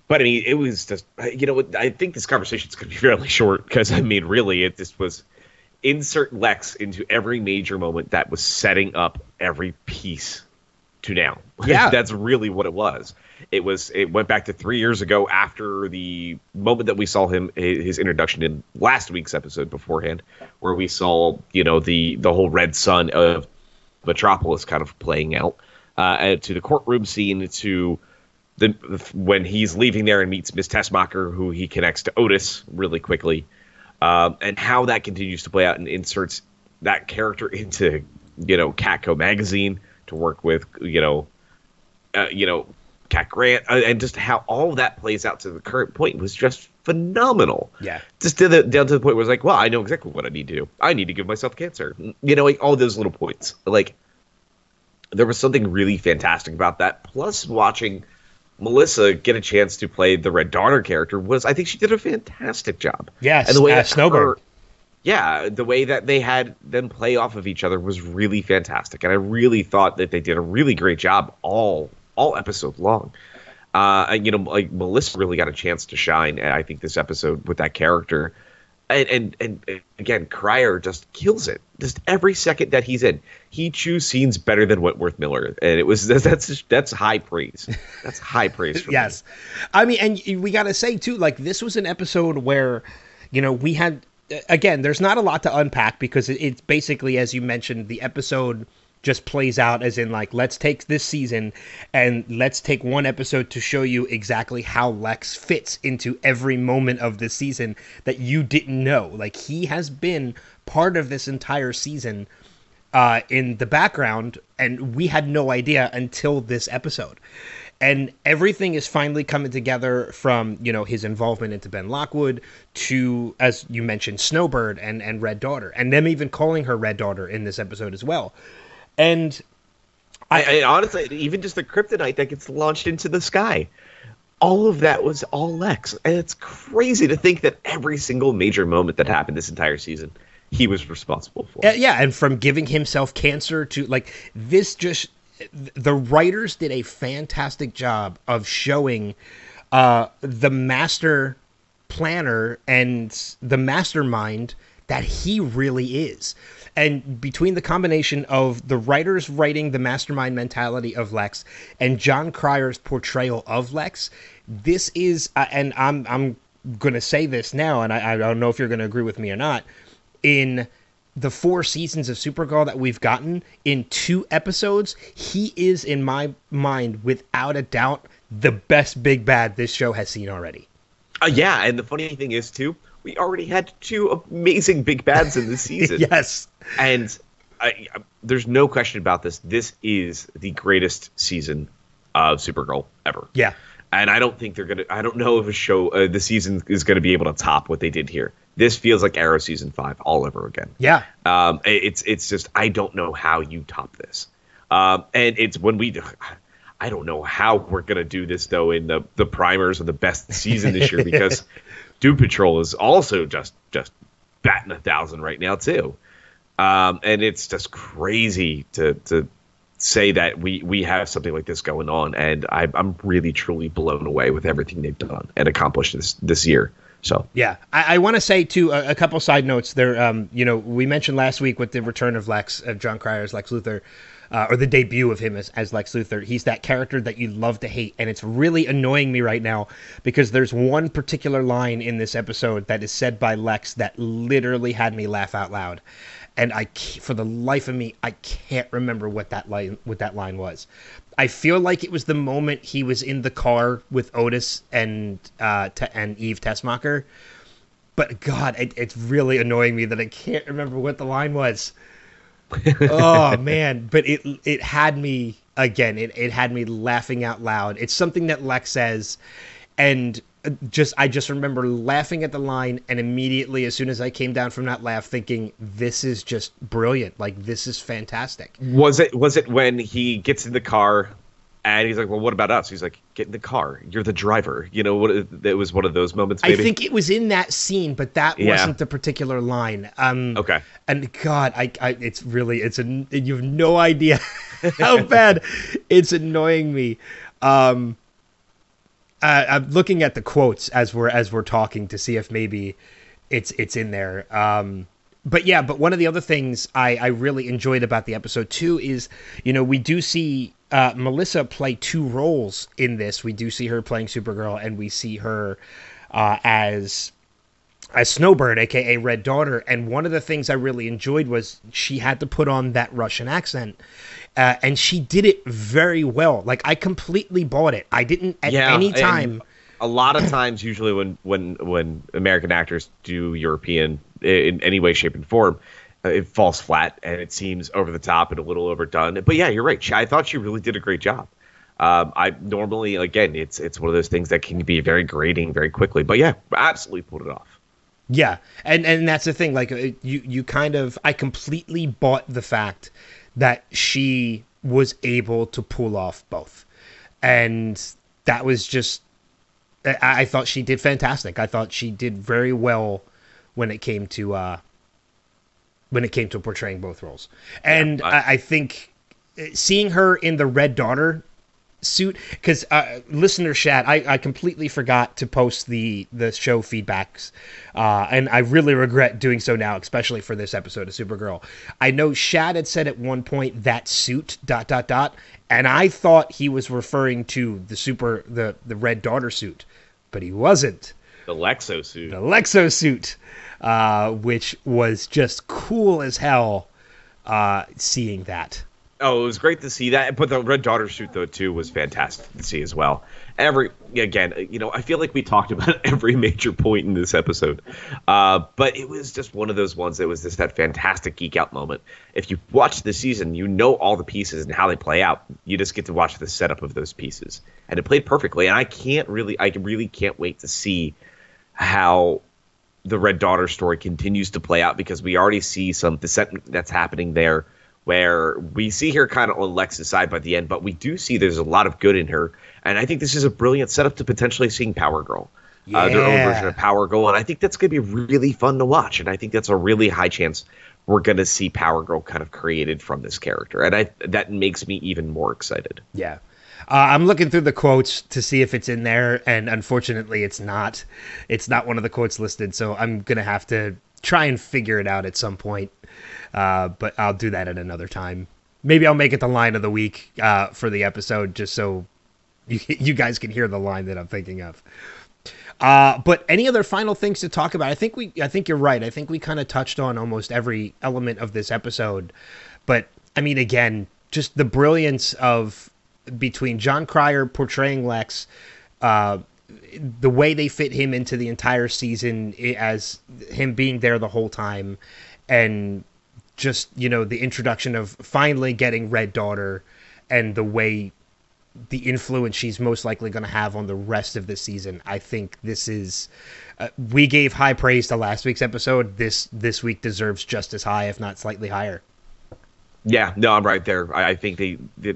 but I mean, it was just you know, I think this conversation is going to be fairly short because I mean, really, it just was insert Lex into every major moment that was setting up every piece to now. Yeah. that's really what it was. It was. It went back to three years ago after the moment that we saw him his introduction in last week's episode beforehand, where we saw you know the the whole red sun of Metropolis kind of playing out, uh, to the courtroom scene to the when he's leaving there and meets Miss Tessmacher, who he connects to Otis really quickly, um, and how that continues to play out and inserts that character into you know Catco magazine to work with you know uh, you know Cat Grant uh, and just how all of that plays out to the current point was just phenomenal. Yeah. Just to the down to the point where it's like, well, I know exactly what I need to do. I need to give myself cancer. You know, like all those little points. Like there was something really fantastic about that. Plus, watching Melissa get a chance to play the Red Daughter character was, I think she did a fantastic job. Yes, and the way uh, that Snowbird. her- yeah, the way that they had them play off of each other was really fantastic, and I really thought that they did a really great job all all episode long. Uh, and, you know, like Melissa really got a chance to shine, I think this episode with that character, and and and again, Cryer just kills it. Just every second that he's in, he chews scenes better than Wentworth Miller, and it was that's that's high praise. That's high praise. For me. yes i mean and we gotta say too like this was an episode where you know we had again there's not a lot to unpack because it's basically as you mentioned the episode just plays out as in like let's take this season and let's take one episode to show you exactly how lex fits into every moment of the season that you didn't know like he has been part of this entire season uh, in the background, and we had no idea until this episode. And everything is finally coming together from you know his involvement into Ben Lockwood to, as you mentioned, Snowbird and and Red Daughter, and them even calling her Red Daughter in this episode as well. And I, I honestly, even just the kryptonite that gets launched into the sky, all of that was all Lex, and it's crazy to think that every single major moment that happened this entire season, he was responsible for. Uh, yeah, and from giving himself cancer to like this, just the writers did a fantastic job of showing uh, the master planner and the mastermind that he really is. And between the combination of the writers writing the mastermind mentality of Lex and Jon Cryer's portrayal of Lex, this is, uh, and I'm I'm gonna say this now, and I, I don't know if you're gonna agree with me or not. In the four seasons of Supergirl that we've gotten in two episodes, he is in my mind without a doubt the best big bad this show has seen already. Uh, yeah, and the funny thing is too, we already had two amazing big bads in this season. yes, and I, I, there's no question about this. This is the greatest season of Supergirl ever. Yeah, and I don't think they're gonna. I don't know if a show uh, the season is gonna be able to top what they did here. This feels like Arrow season five all over again. Yeah, um, it's it's just I don't know how you top this, um, and it's when we. I don't know how we're gonna do this though in the the primers of the best season this year because Doom Patrol is also just just batting a thousand right now too, um, and it's just crazy to to say that we we have something like this going on, and I, I'm really truly blown away with everything they've done and accomplished this this year. So yeah, I, I want to say too a, a, couple side notes. There, um, you know, we mentioned last week with the return of Lex of Jon Cryer's Lex Luthor uh, or the debut of him as, as Lex Luthor. He's that character that you love to hate, and it's really annoying me right now because there's one particular line in this episode that is said by Lex that literally had me laugh out loud, and I for the life of me I can't remember what that line what that line was. I feel like it was the moment he was in the car with Otis and uh, and Eve Tessmacher. But God, it, it's really annoying me that I can't remember what the line was oh man, but it it had me again. It it had me laughing out loud. It's something that Lex says, and uh, just I just remember laughing at the line, and immediately as soon as I came down from that laugh, thinking this is just brilliant. Like this is fantastic. Was it was it when he gets in the car and he's like, "Well, what about us?" He's like, "Get in the car. You're the driver." You know what? It was one of those moments. Maybe? I think it was in that scene, but that yeah. wasn't the particular line. Um, okay. And God, I, I, it's really, it's a, you have no idea how bad it's annoying me. Um, uh, I'm looking at the quotes as we're as we're talking to see if maybe it's it's in there. Um, but yeah, but one of the other things I, I really enjoyed about the episode too is, you know, we do see uh, Melissa play two roles in this. We do see her playing Supergirl, and we see her uh, as as Snowbird, aka Red Daughter. And one of the things I really enjoyed was she had to put on that Russian accent, uh, and she did it very well. Like I completely bought it. I didn't at yeah, any time. A lot of times, usually when when when American actors do European in any way, shape, and form, it falls flat and it seems over the top and a little overdone. But yeah, you're right. I thought she really did a great job. Um, I normally, again, it's it's one of those things that can be very grating very quickly. But yeah, absolutely pulled it off. Yeah, and and that's the thing. Like uh, you you kind of I completely bought the fact that she was able to pull off both, and that was just I, I thought she did fantastic. I thought she did very well when it came to uh, when it came to portraying both roles. And yeah, I, I, think uh, seeing her in the Red Daughter suit, because uh, listener chat, I, I completely forgot to post the the show feedbacks, uh, and I really regret doing so now, especially for this episode of Supergirl. I know Shad had said at one point that suit dot dot dot, and I thought he was referring to the super the the Red Daughter suit, but he wasn't. The Lexo suit. The Lexo suit uh, which was just cool as hell uh, seeing that. Oh, it was great to see that. But the Red Daughter suit though too was fantastic to see as well. Every again, you know, I feel like we talked about every major point in this episode, uh, but it was just one of those ones that was just that fantastic geek out moment. If you watch the season, you know all the pieces and how they play out. You just get to watch the setup of those pieces, and it played perfectly. And I can't really, I really can't wait to see how the Red Daughter story continues to play out because we already see some descent that's happening there where we see her kind of on Lex's side by the end, but we do see there's a lot of good in her. And I think this is a brilliant setup to potentially seeing Power Girl. Yeah. Uh, their own version of Power Girl. And I think that's going to be really fun to watch. And I think that's a really high chance we're going to see Power Girl kind of created from this character. And I that makes me even more excited. Yeah. Uh, I'm looking through the quotes to see if it's in there, and unfortunately, it's not. It's not one of the quotes listed, so I'm gonna have to try and figure it out at some point. Uh, but I'll do that at another time. Maybe I'll make it the line of the week uh, for the episode, just so you you guys can hear the line that I'm thinking of. Uh, but any other final things to talk about? I think we, I think you're right. I think we kind of touched on almost every element of this episode. But I mean, again, just the brilliance of between Jon Cryer portraying Lex, uh, the way they fit him into the entire season as him being there the whole time, and just you know the introduction of finally getting Red Daughter and the way the influence she's most likely going to have on the rest of the season. I think this is uh, we gave high praise to last week's episode. This this week deserves just as high, if not slightly higher. Yeah, no, I'm right there. I, I think they, they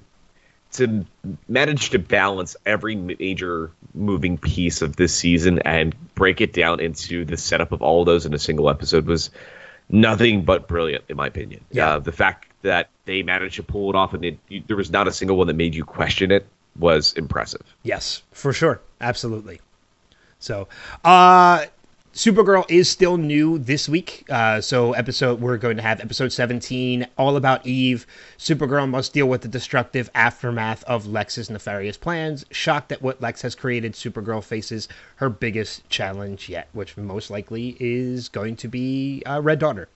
to manage to balance every major moving piece of this season and break it down into the setup of all of those in a single episode was nothing but brilliant, in my opinion. Yeah. Uh, the fact that they managed to pull it off and it, you, there was not a single one that made you question it was impressive. Yes, for sure. Absolutely. So, uh, Supergirl is still new this week. Uh, so episode we're going to have episode 17 all about Eve. Supergirl must deal with the destructive aftermath of Lex's nefarious plans. Shocked at what Lex has created, Supergirl faces her biggest challenge yet, which most likely is going to be uh, Red Daughter.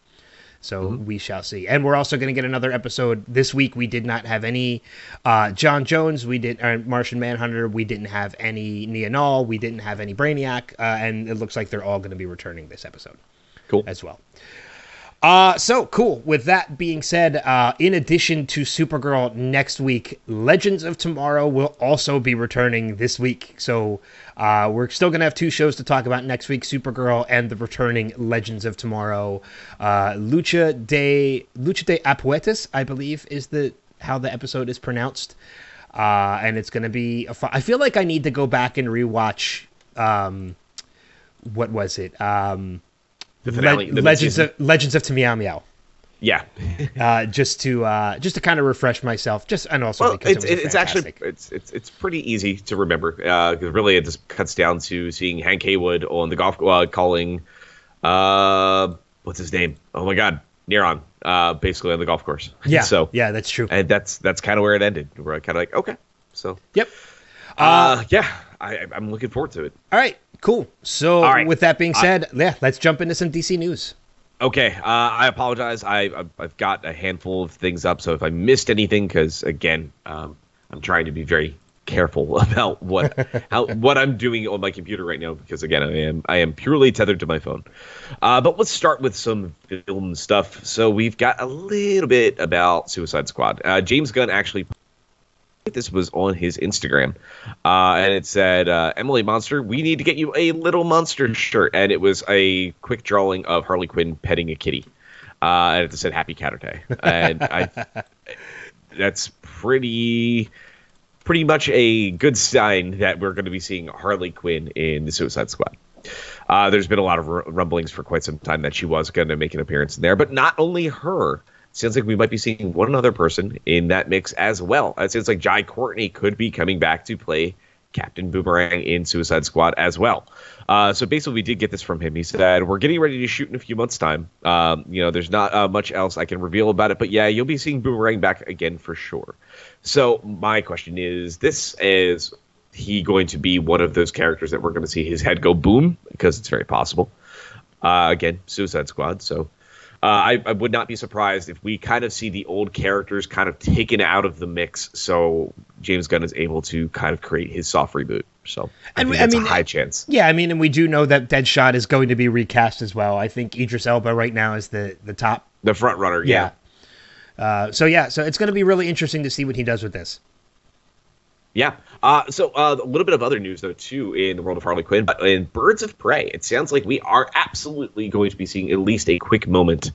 So mm-hmm. we shall see. And we're also going to get another episode this week. We did not have any uh, J'onn J'onzz. We did uh, Martian Manhunter. We didn't have any Nia Nal. We didn't have any Brainiac. Uh, and it looks like they're all going to be returning this episode. Cool. As well. Uh, so cool. With that being said, uh, in addition to Supergirl next week, Legends of Tomorrow will also be returning this week. So uh, we're still going to have two shows to talk about next week: Supergirl and the returning Legends of Tomorrow. Uh, Lucha de Lucha de Apuestas, I believe, is the how the episode is pronounced. Uh, and it's going to be. I feel like I need to go back and rewatch. Um, what was it? Um, the finale, Le- Legends of Legends of Meow Meow. Yeah, uh, just to uh, just to kind of refresh myself, just and also well, because it's, it it's actually it's it's it's pretty easy to remember. Uh, really, it just cuts down to seeing Hank Heywood on the golf uh, calling, uh, what's his name? Oh my God, Neron, uh, basically on the golf course. Yeah, so yeah, that's true. And that's that's kind of where it ended. We're kind of like, okay, so yep, uh, yeah, I, I'm looking forward to it. All right, Cool. So, right. with that being said, I, yeah, let's jump into some DC news. Okay, uh, I apologize. I I've got a handful of things up, so if I missed anything, because again, um, I'm trying to be very careful about what how what I'm doing on my computer right now, because again, I am I am purely tethered to my phone. Uh, but let's start with some film stuff. So we've got a little bit about Suicide Squad. Uh, James Gunn actually this was on his Instagram, uh, and it said, uh, "Emily Monster, we need to get you a little monster shirt." And it was a quick drawing of Harley Quinn petting a kitty, uh, and it said "Happy Catterday," and I, that's pretty, pretty much a good sign that we're going to be seeing Harley Quinn in the Suicide Squad. Uh, there's been a lot of rumblings for quite some time that she was going to make an appearance in there, but not only her sounds like we might be seeing one other person in that mix as well. It sounds like Jai Courtney could be coming back to play Captain Boomerang in Suicide Squad as well. Uh, so basically, we did get this from him. He said, "We're getting ready to shoot in a few months' time. Um, you know, there's not uh, much else I can reveal about it, but yeah, you'll be seeing Boomerang back again for sure." So my question is, this is he going to be one of those characters that we're going to see his head go boom because it's very possible. Uh, again, Suicide Squad. So uh, I, I would not be surprised if we kind of see the old characters kind of taken out of the mix, so James Gunn is able to kind of create his soft reboot. So I And I mean, a high chance. Yeah, I mean, and we do know that Deadshot is going to be recast as well. I think Idris Elba right now is the the top. The front runner, yeah. Yeah. Uh, so yeah, so it's going to be really interesting to see what he does with this. Yeah. Uh, so uh, a little bit of other news though too in the world of Harley Quinn, but in Birds of Prey, it sounds like we are absolutely going to be seeing at least a quick moment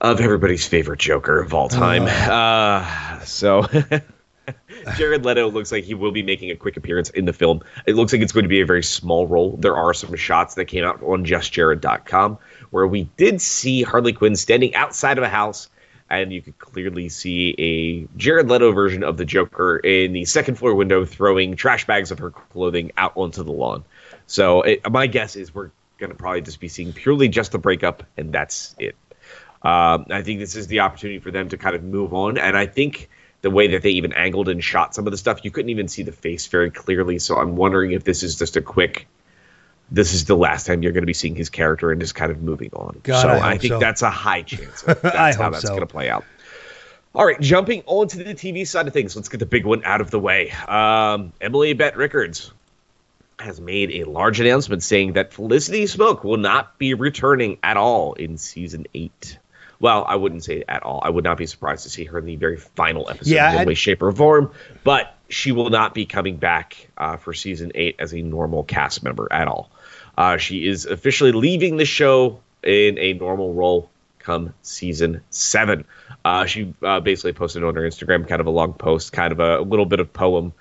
of everybody's favorite Joker of all time. Uh, so. Jared Leto looks like he will be making a quick appearance in the film. It looks like it's going to be a very small role. There are some shots that came out on justjared.com where we did see Harley Quinn standing outside of a house, and you could clearly see a Jared Leto version of the Joker in the second floor window throwing trash bags of her clothing out onto the lawn. So it, my guess is we're going to probably just be seeing purely just the breakup, and that's it. Um, I think this is the opportunity for them to kind of move on, and I think the way that they even angled and shot some of the stuff, you couldn't even see the face very clearly. So I'm wondering if this is just a quick. This is the last time you're going to be seeing his character and just kind of moving on. God, so I I, think so. that's a high chance. That's I how that's so. going to play out. All right, jumping on to the TV side of things, let's get the big one out of the way. Um, Emily Bett Rickards has made a large announcement saying that Felicity Smoak will not be returning at all in season eight. Well, I wouldn't say at all. I would not be surprised to see her in the very final episode Yeah, in I'd- way, shape, or form. But she will not be coming back uh, for season eight as a normal cast member at all. Uh, she is officially leaving the show in a normal role come season seven. Uh, she uh, basically posted on her Instagram kind of a long post, kind of a, little bit of poem,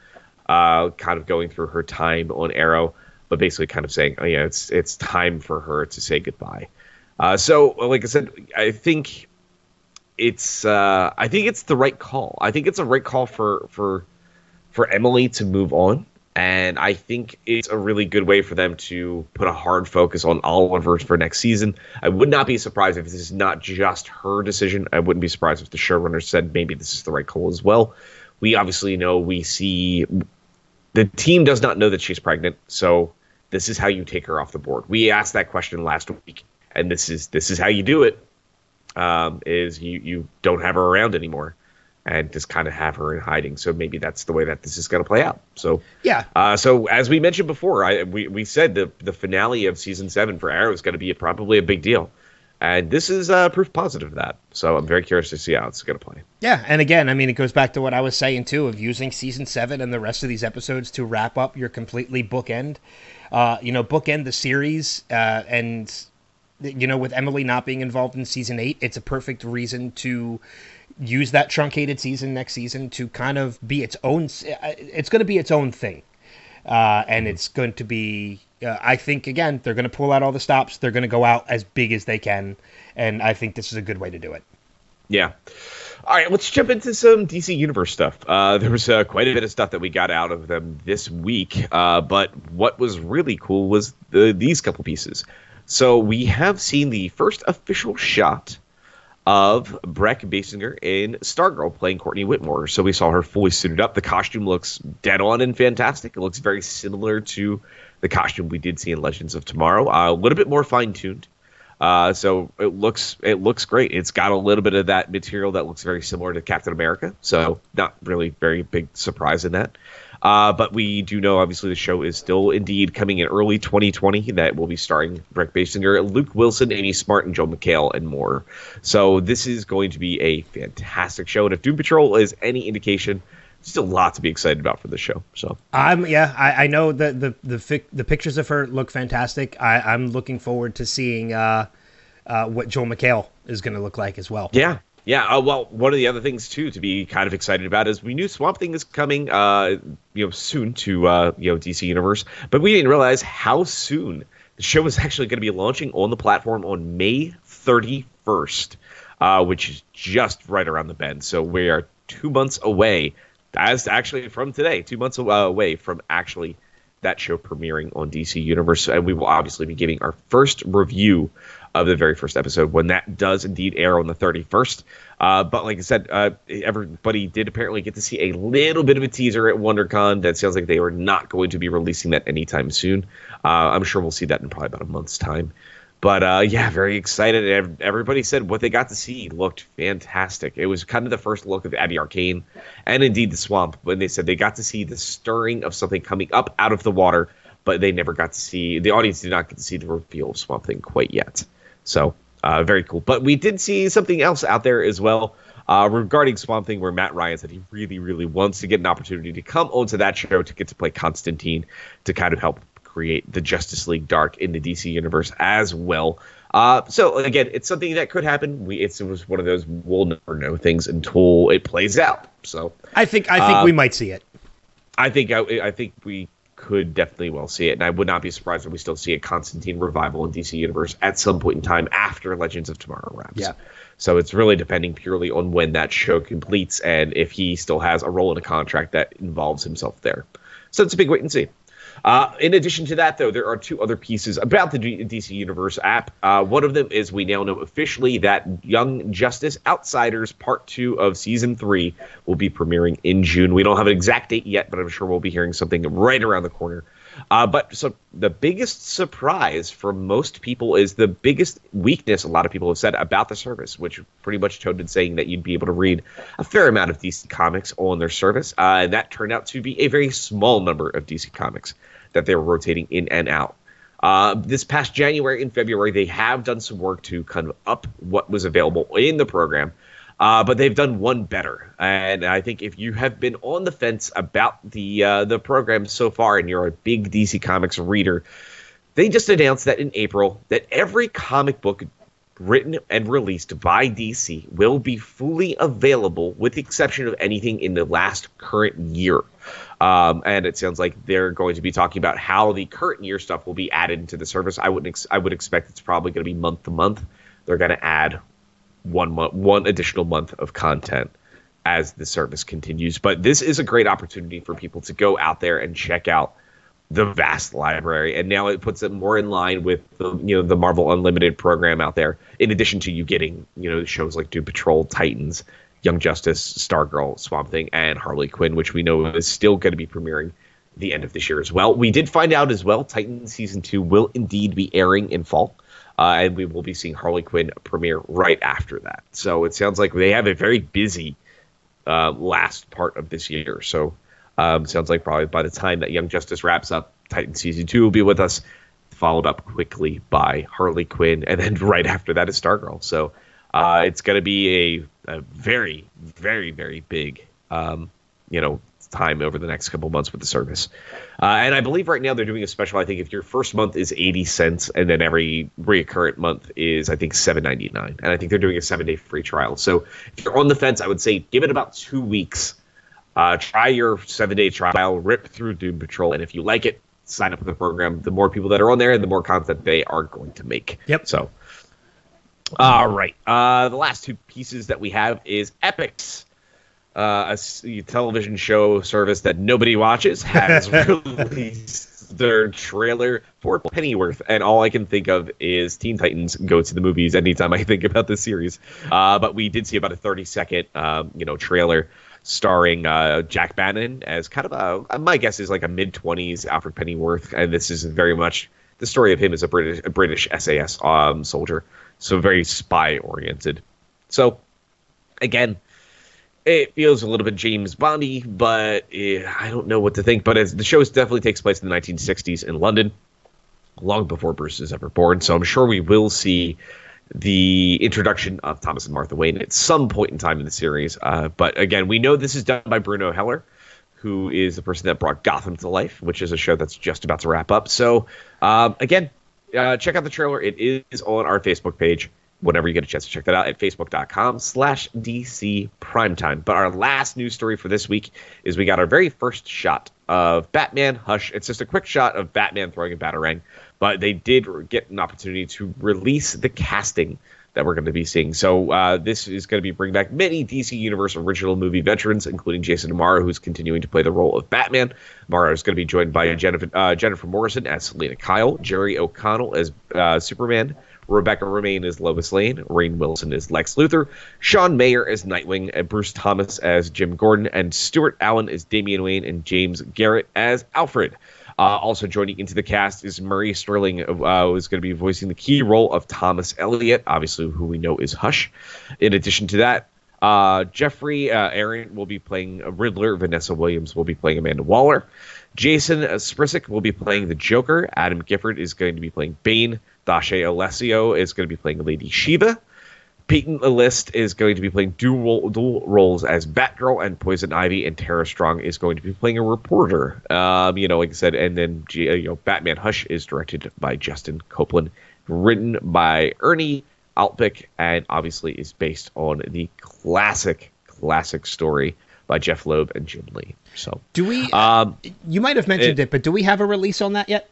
uh, kind of going through her time on Arrow, but basically kind of saying, oh yeah, it's it's time for her to say goodbye. Uh, so, like I said, I think it's I think it's the right call. I think it's a right call for for for Emily to move on. And I think it's a really good way for them to put a hard focus on Oliver for next season. I would not be surprised if this is not just her decision. I wouldn't be surprised if the showrunner said maybe this is the right call as well. We obviously know we see the team does not know that she's pregnant, so this is how you take her off the board. We asked that question last week, and this is this is how you do it. Um, is you you don't have her around anymore, and just kind of have her in hiding. So maybe that's the way that this is going to play out. So Yeah, uh, so as we mentioned before, I we, we said the the finale of season seven for Arrow is going to be a, probably a big deal, and this is uh, proof positive of that. So I'm very curious to see how it's going to play. Yeah, and again, I mean, it goes back to what I was saying too of using season seven and the rest of these episodes to wrap up your completely bookend, uh, you know, bookend the series, uh, and you know, with Emily not being involved in season eight, it's a perfect reason to use that truncated season next season to kind of be its own. It's going to be its own thing, uh, and it's going to be. Uh, I think again, they're going to pull out all the stops. They're going to go out as big as they can, and I think this is a good way to do it. Yeah. All right, let's jump into some DC Universe stuff. Uh, there was uh, quite a bit of stuff that we got out of them this week, uh, but what was really cool was the, these couple pieces. So we have seen the first official shot of Brec Bassinger in Stargirl playing Courtney Whitmore. So we saw her fully suited up. The costume looks dead on and fantastic. It looks very similar to the costume we did see in Legends of Tomorrow, uh, a little bit more fine tuned. Uh, so it looks it looks great. It's got a little bit of that material that looks very similar to Captain America. So not really very big surprise in that. Uh, but we do know obviously the show is still indeed coming in early 2020. That will be starring Brec Bassinger, Luke Wilson, Amy Smart, and Joel McHale, and more. So this is going to be a fantastic show. And if Doom Patrol is any indication, still a lot to be excited about for this show. So I'm yeah. I, I know that the the fic, the pictures of her look fantastic. I, I'm looking forward to seeing uh, uh, what Joel McHale is going to look like as well. Yeah. Yeah, uh, well, one of the other things too to be kind of excited about is we knew Swamp Thing is coming, uh, you know, soon to uh, you know DC Universe, but we didn't realize how soon. The show is actually going to be launching on the platform on May 31st, uh, which is just right around the bend. So we are two months away, as actually from today, two months uh, away from actually that show premiering on DC Universe, and we will obviously be giving our first review of the very first episode when that does indeed air on the 31st. Uh, but like I said, uh, everybody did apparently get to see a little bit of a teaser at WonderCon. That sounds like they were not going to be releasing that anytime soon. Uh, I'm sure we'll see that in probably about a month's time. But uh, yeah, very excited. Everybody said what they got to see looked fantastic. It was kind of the first look of Abby Arcane and indeed the swamp when they said they got to see the stirring of something coming up out of the water, but they never got to see the audience did not get to see the reveal of Swamp Thing quite yet. So uh, very cool. But we did see something else out there as well. Uh, regarding Swamp Thing, where Matt Ryan said he really, really wants to get an opportunity to come onto that show to get to play Constantine to kind of help create the Justice League Dark in the DC universe as well. Uh, so again, it's something that could happen. We it's, it was one of those we'll never know things until it plays out. So I think I think uh, we might see it. I think I, I think we could definitely well see it, and I would not be surprised if we still see a Constantine revival in DC Universe at some point in time after Legends of Tomorrow wraps. Yeah. So it's really depending purely on when that show completes and if he still has a role in a contract that involves himself there. So it's a big wait and see. Uh, in addition to that, though, there are two other pieces about the DC Universe app. Uh, one of them is we now know officially that Young Justice Outsiders Part 2 of Season 3 will be premiering in June. We don't have an exact date yet, but I'm sure we'll be hearing something right around the corner. Uh, but so the biggest surprise for most people is the biggest weakness a lot of people have said about the service, which pretty much toted saying that you'd be able to read a fair amount of DC comics on their service. Uh, and that turned out to be a very small number of DC comics that they were rotating in and out. Uh, this past January and February, they have done some work to kind of up what was available in the program, uh, but they've done one better. And I think if you have been on the fence about the uh, the program so far, and you're a big DC Comics reader, they just announced that in April that every comic book written and released by DC will be fully available, with the exception of anything in the last current year. Um, and it sounds like they're going to be talking about how the current year stuff will be added into the service. I would ex- I would expect it's probably going to be month to month. They're going to add one month, one additional month of content as the service continues. But this is a great opportunity for people to go out there and check out the vast library, and now it puts it more in line with the you know the Marvel Unlimited program out there. In addition to you getting you know shows like Doom Patrol, Titans, Young Justice, Stargirl, Swamp Thing, and Harley Quinn, which we know is still going to be premiering the end of this year as well. We did find out as well Titans season two will indeed be airing in fall. Uh, and we will be seeing Harley Quinn premiere right after that. So it sounds like they have a very busy uh, last part of this year. So um, sounds like probably by the time that Young Justice wraps up, Titan season two will be with us, followed up quickly by Harley Quinn, and then right after that is Stargirl. So uh, it's going to be a, a, very, very, very big, um, you know, time over the next couple months with the service. Uh, and I believe right now they're doing a special. I think if your first month is eighty cents, and then every recurrent month is I think seven ninety nine, and I think they're doing a seven day free trial. So if you're on the fence, I would say give it about two weeks. Uh, try your seven day trial, rip through Doom Patrol, and if you like it, sign up for the program. The more people that are on there, the more content they are going to make. Yep. So all right. Uh, the last two pieces that we have is Epix, uh, a television show service that nobody watches, has released their trailer for Pennyworth, and all I can think of is Teen Titans go to the movies anytime I think about this series. Uh, but we did see about a 30 second, um, you know, trailer starring uh, Jack Bannon as kind of a, my guess is like a mid 20s Alfred Pennyworth, and this is very much the story of him as a British a British SAS um, soldier so very spy oriented. So again, it feels a little bit James Bondy, but eh, I don't know what to think. But as the show definitely takes place in the 1960s in London, long before Bruce is ever born. So I'm sure we will see the introduction of Thomas and Martha Wayne at some point in time in the series. Uh, but again, we know this is done by Bruno Heller, who is the person that brought Gotham to life, which is a show that's just about to wrap up. So um, again, uh, check out the trailer. It is on our Facebook page. Whenever you get a chance to check that out at facebook.com slash DC primetime. But our last news story for this week is we got our very first shot of Batman Hush. It's just a quick shot of Batman throwing a batarang, but they did get an opportunity to release the casting that we're going to be seeing. So uh, this is going to be bringing back many DC Universe original movie veterans, including Jason O'Mara, who's continuing to play the role of Batman. O'Mara is going to be joined by Jennifer, uh, Jennifer Morrison as Selina Kyle, Jerry O'Connell as uh, Superman, Rebecca Romijn is Lois Lane, Rainn Wilson is Lex Luthor, Sean Maher as Nightwing, and Bruce Thomas as Jim Gordon, and Stuart Allan as Damian Wayne, and James Garrett as Alfred. Uh, also joining into the cast is Maury Sterling, uh, who is going to be voicing the key role of Thomas Elliot, obviously who we know is Hush. In addition to that, uh, Geoffrey uh, Arend will be playing Riddler. Vanessa Williams will be playing Amanda Waller. Jason Spisak will be playing the Joker. Adam Gifford is going to be playing Bane. Dasha Alessio is going to be playing Lady Shiva. Peyton List is going to be playing dual, dual roles as Batgirl and Poison Ivy, and Tara Strong is going to be playing a reporter. Um, you know, like I said, and then uh, you know, Batman Hush is directed by Justin Copeland, written by Ernie Altbach, and obviously is based on the classic, classic story by Jeph Loeb and Jim Lee. So, Do we? um, you might have mentioned it- it, but do we have a release on that yet?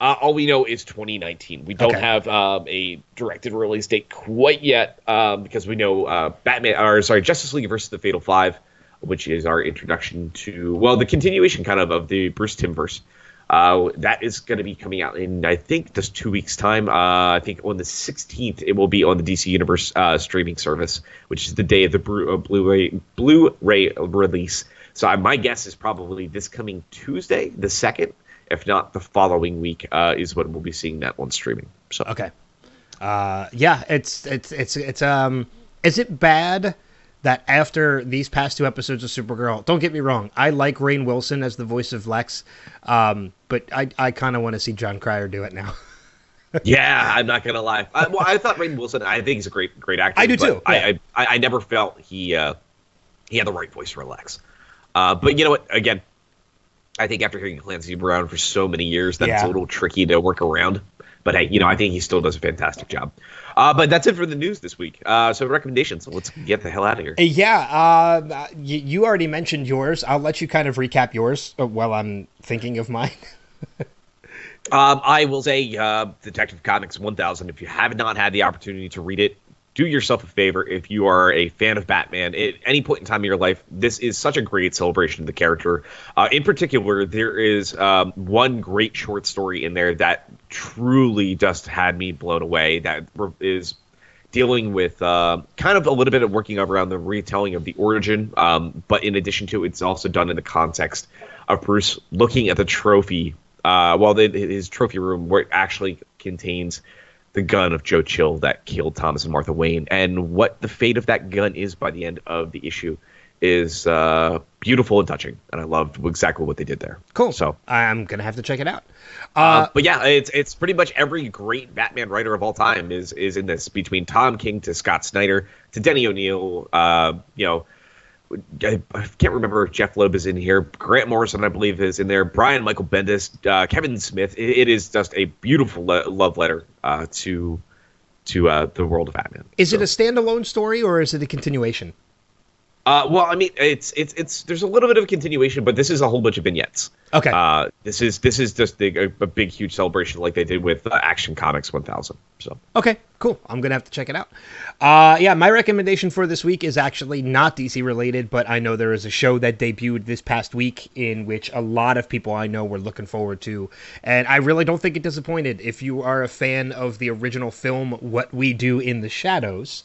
Uh, all we know is 2019. We don't Okay. have um, a directed release date quite yet um, because we know uh, Batman, or sorry, Justice League versus the Fatal Five, which is our introduction to well, the continuation kind of of the Bruce Timmverse. Uh, that is going to be coming out in I think just two weeks time. Uh, I think on the 16th it will be on the DC Universe uh, streaming service, which is the day of the Blu- uh, Blu-ray Blu-ray release. So my guess is probably this coming Tuesday, the second if not the following week, uh, is when we'll be seeing that on streaming. So Okay. Uh, yeah, it's it's it's it's um. Is it bad that after these past two episodes of Supergirl, don't get me wrong, I like Rainn Wilson as the voice of Lex, um, but I I kind of want to see Jon Cryer do it now. yeah, I'm not gonna lie. I, well, I thought Rainn Wilson. I think he's a great great actor. I do too, I, yeah. I I I never felt he uh, he had the right voice for Lex. Uh, but you know what? Again, I think after hearing Clancy Brown for so many years, that's Yeah. a little tricky to work around. But hey, you know, I think he still does a fantastic job. Uh, but that's it for the news this week. Uh, so recommendations. Let's get the hell out of here. Uh, Yeah, uh, you, you already mentioned yours. I'll let you kind of recap yours uh, while I'm thinking of mine. Um, I will say, uh, Detective Comics 1000. If you have not had the opportunity to read it, do yourself a favor. If you are a fan of Batman at any point in time in your life, this is such a great celebration of the character. Uh, in particular, there is um, one great short story in there that truly just had me blown away. That is dealing with uh, kind of a little bit of working around the retelling of the origin, um, but in addition to it's also done in the context of Bruce looking at the trophy, uh, well, the, his trophy room where it actually contains the gun of Joe Chill that killed Thomas and Martha Wayne, and what the fate of that gun is by the end of the issue is uh, beautiful and touching, and I loved exactly what they did there. Cool. So. I'm gonna have to check it out. Uh, Uh, but yeah, it's it's pretty much every great Batman writer of all time is is in this. Between Tom King to Scott Snyder to Denny O'Neil, uh, you know, I, I can't remember if Jeph Loeb is in here. Grant Morrison, I believe, is in there. Brian Michael Bendis, uh, Kevin Smith. It, it is just a beautiful love letter uh, to to uh, the world of Batman. is So- it a standalone story or is it a continuation? Uh, well, I mean, it's it's it's there's a little bit of a continuation, but this is a whole bunch of vignettes. Okay. Uh, this is this is just a, a big huge celebration like they did with uh, Action Comics 1000. So Okay, cool. I'm gonna have to check it out. Uh, yeah, my recommendation for this week is actually not DC related, but I know there is a show that debuted this past week in which a lot of people I know were looking forward to, and I really don't think it disappointed. If you are a fan of the original film, What We Do in the Shadows.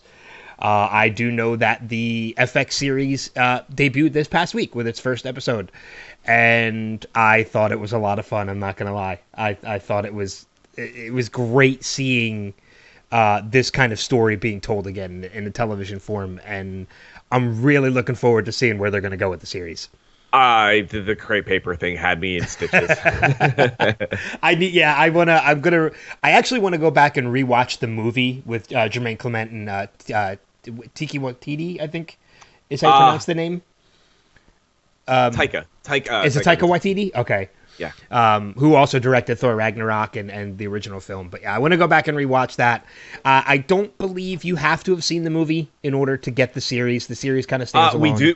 Uh, I do know that the FX series uh, debuted this past week with its first episode, and I thought it was a lot of fun. I'm not gonna lie. I, I thought it was it, was great seeing uh, this kind of story being told again in a television form, and I'm really looking forward to seeing where they're gonna go with the series. I the, the crepe paper thing had me in stitches. I need, yeah, I wanna, I'm gonna, I actually want to go back and rewatch the movie with uh, Jemaine Clement and uh, uh, Tiki Waititi, I think is how you Ah. pronounce the name. Taika, Taika, uh, Is it Taika Waititi? Okay. Yeah. Um, who also directed Thor Ragnarok and, and the original film. But yeah, I want to go back and rewatch that. Uh, I don't believe you have to have seen the movie in order to get the series. The series kind of stands Uh, alone. we do.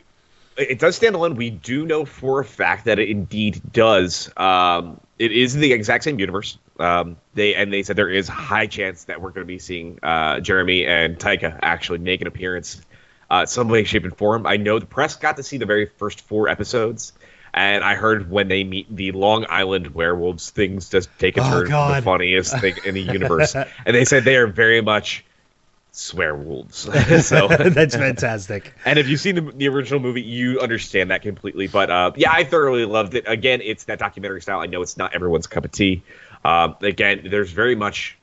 It does stand alone. We do know for a fact that it indeed does. Um, it is the exact same universe. Um, they and they said there is high chance that we're going to be seeing uh, Jeremy and Taika actually make an appearance, uh, some way, shape, and form. I know the press got to see the very first four episodes, and I heard when they meet the Long Island werewolves, things just take a Oh, turn. God. The funniest thing in the universe, and they said they are very much swear wolves. so That's fantastic. And if you've seen the, the original movie, you understand that completely. But uh, yeah, I thoroughly loved it. Again, it's that documentary style. I know it's not everyone's cup of tea. Um, again, there's very much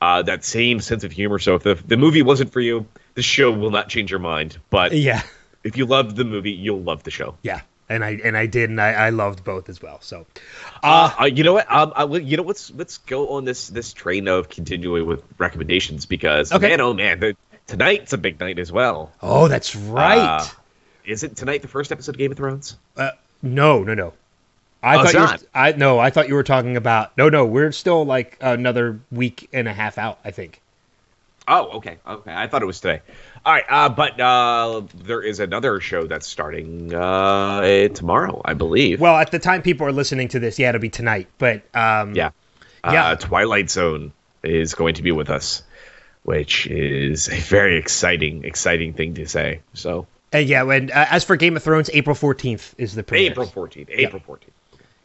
uh, that same sense of humor. So if the, the movie wasn't for you, the show will not change your mind. But Yeah. if you loved the movie, you'll love the show. Yeah. And I and I did and I, I loved both as well. So Uh, uh, you know what? Um, I, you know let's let's go on this this train of continuing with recommendations because Okay. man, oh man, the, tonight's a big night as well. Oh, that's right. Uh, Isn't tonight the first episode of Game of Thrones? Uh, no, no, no. I Oh, thought you were. I no, I thought you were talking about no, no. We're still like another week and a half out. I think. Oh, okay, okay. I thought it was today. All right, uh, but uh, there is another show that's starting uh, tomorrow, I believe. Well, at the time people are listening to this, yeah, it'll be tonight. But um, yeah, Yeah. Uh, Twilight Zone is going to be with us, which is a very exciting, exciting thing to say. So uh, yeah. and uh, as for Game of Thrones, April fourteenth is the premiere. April fourteenth, April fourteenth.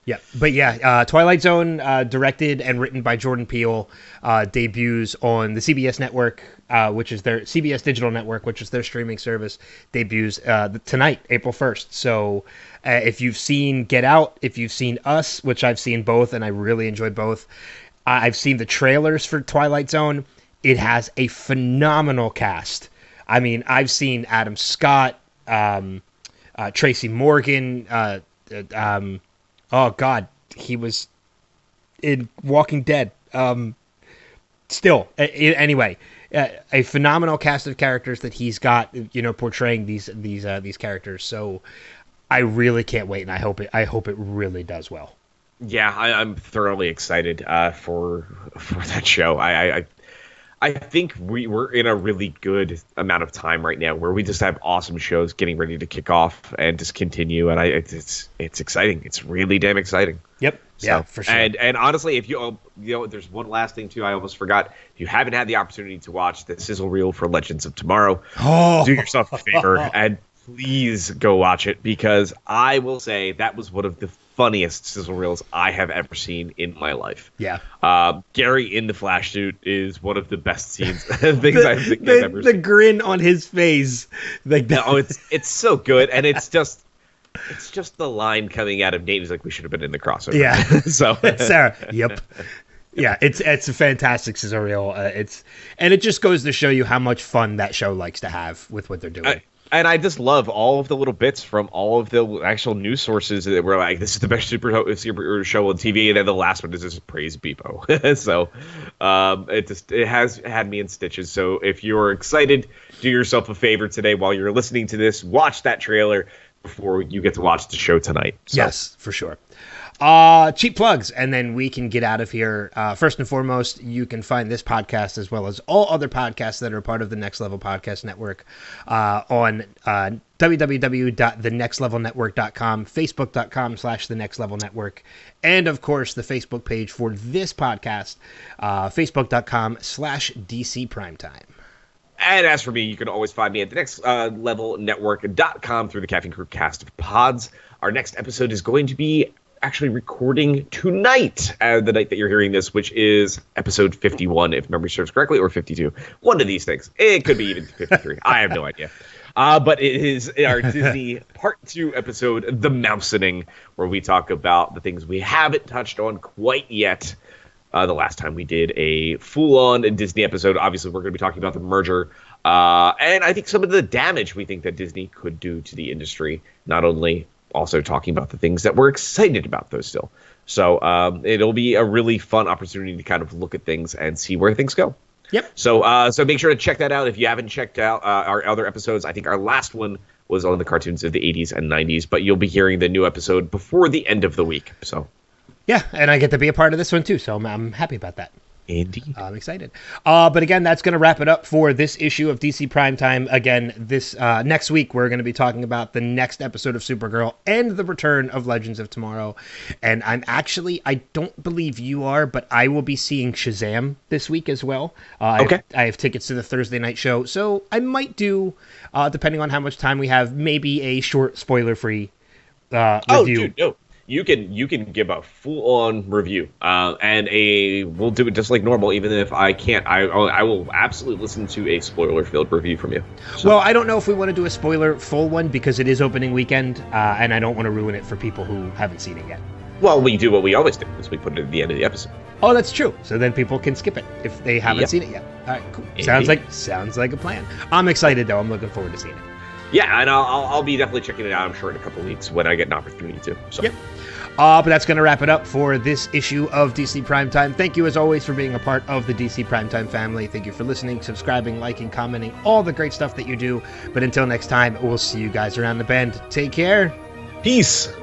Yeah, but yeah, uh, Twilight Zone, uh, directed and written by Jordan Peele, uh, debuts on the CBS network, uh, which is their CBS digital network, which is their streaming service. Debuts uh, tonight, April first. So, uh, if you've seen Get Out, if you've seen Us, which I've seen both, and I really enjoyed both, I- I've seen the trailers for Twilight Zone. It has a phenomenal cast. I mean, I've seen Adam Scott, um, Tracy Morgan. Um, oh God, he was in Walking Dead. Um, still, anyway, a phenomenal cast of characters that he's got, you know, portraying these these uh, these characters. So, I really can't wait, and I hope it. I hope it really does well. Yeah, I, I'm thoroughly excited uh, for for that show. I, I I- think we we're in a really good amount of time right now where we just have awesome shows getting ready to kick off and just continue, and I it's it's, exciting. It's really damn exciting. Yep. So, yeah, for sure. And and honestly, if you uh, you know, there's one last thing too. I almost forgot. If you haven't had the opportunity to watch the sizzle reel for Legends of Tomorrow, oh, do yourself a favor and please go watch it because I will say that was one of the funniest sizzle reels I have ever seen in my life. yeah. Um, Gary in the flash suit is one of the best scenes things I think I've the, ever the seen. grin on his face, like that. Oh, it's it's so good, and it's just it's just the line coming out of Nate. He's like, "We should have been in the crossover." Yeah. so Sara. Yep. Yeah, it's it's a fantastic sizzle reel. Uh, it's and it just goes to show you how much fun that show likes to have with what they're doing. I, and I just love all of the little bits from all of the actual news sources that were like, "This is the best super superhero show on TV," and then the last one is just praise Beebo. so, um, it just it has had me in stitches. So if you're excited, do yourself a favor today while you're listening to this, watch that trailer before you get to watch the show tonight. So, Yes, for sure. Uh, cheap plugs, and then we can get out of here. Uh, first and foremost, you can find this podcast as well as all other podcasts that are part of the Next Level Podcast Network uh, on uh, www.thenextlevelnetwork.com, facebook.com slash the next level network, and of course the Facebook page for this podcast, uh, facebook.com slash DC Primetime. And as for me, you can always find me at the next uh, level network.com through the Caffeine Crew cast of pods. Our next episode is going to be actually recording tonight, uh, the night that you're hearing this, which is episode 51, if memory serves correctly, or 52. One of these things. It could be even 53. I have no idea. Uh, but it is our Disney Part 2 episode, The Mousening, where we talk about the things we haven't touched on quite yet. Uh, the last time we did a full-on Disney episode, obviously we're going to be talking about the merger, uh, and I think some of the damage we think that Disney could do to the industry. Not only also talking about the things that we're excited about, though. Still, so um, it'll be a really fun opportunity to kind of look at things and see where things go. Yep. So, uh, so make sure to check that out if you haven't checked out uh, our other episodes. I think our last one was on the cartoons of the 80s and 90s, but you'll be hearing the new episode before the end of the week. So, Yeah, and I get to be a part of this one too, so I'm, I'm happy about that. Indeed. I'm excited. Uh, but again, that's going to wrap it up for this issue of DC Primetime. Again, this uh, next week we're going to be talking about the next episode of Supergirl and the return of Legends of Tomorrow. And I'm actually, I don't believe you are, but I will be seeing Shazam this week as well. Uh, I have- Okay. I have tickets to the Thursday night show, so I might do, uh, depending on how much time we have, maybe a short spoiler-free uh, Oh, review. dude, no. You can you can give a full on review, uh, and a we'll do it just like normal. Even if I can't, I I will absolutely listen to a spoiler filled review from you. So. Well, I don't know if we want to do a spoiler full one because it is opening weekend, uh, and I don't want to ruin it for people who haven't seen it yet. Well, we do what we always do, is we put it at the end of the episode. Oh, that's true. So then people can skip it if they haven't yep. seen it yet. All right, cool. Indeed. Sounds like sounds like a plan. I'm excited though. I'm looking forward to seeing it. Yeah, and I'll, I'll, I'll be definitely checking it out. I'm sure in a couple weeks when I get an opportunity to. So. Yep. Uh, but that's going to wrap it up for this issue of DC Primetime. Thank you, as always, for being a part of the DC Primetime family. Thank you for listening, subscribing, liking, commenting, all the great stuff that you do. But until next time, we'll see you guys around the bend. Take care. Peace.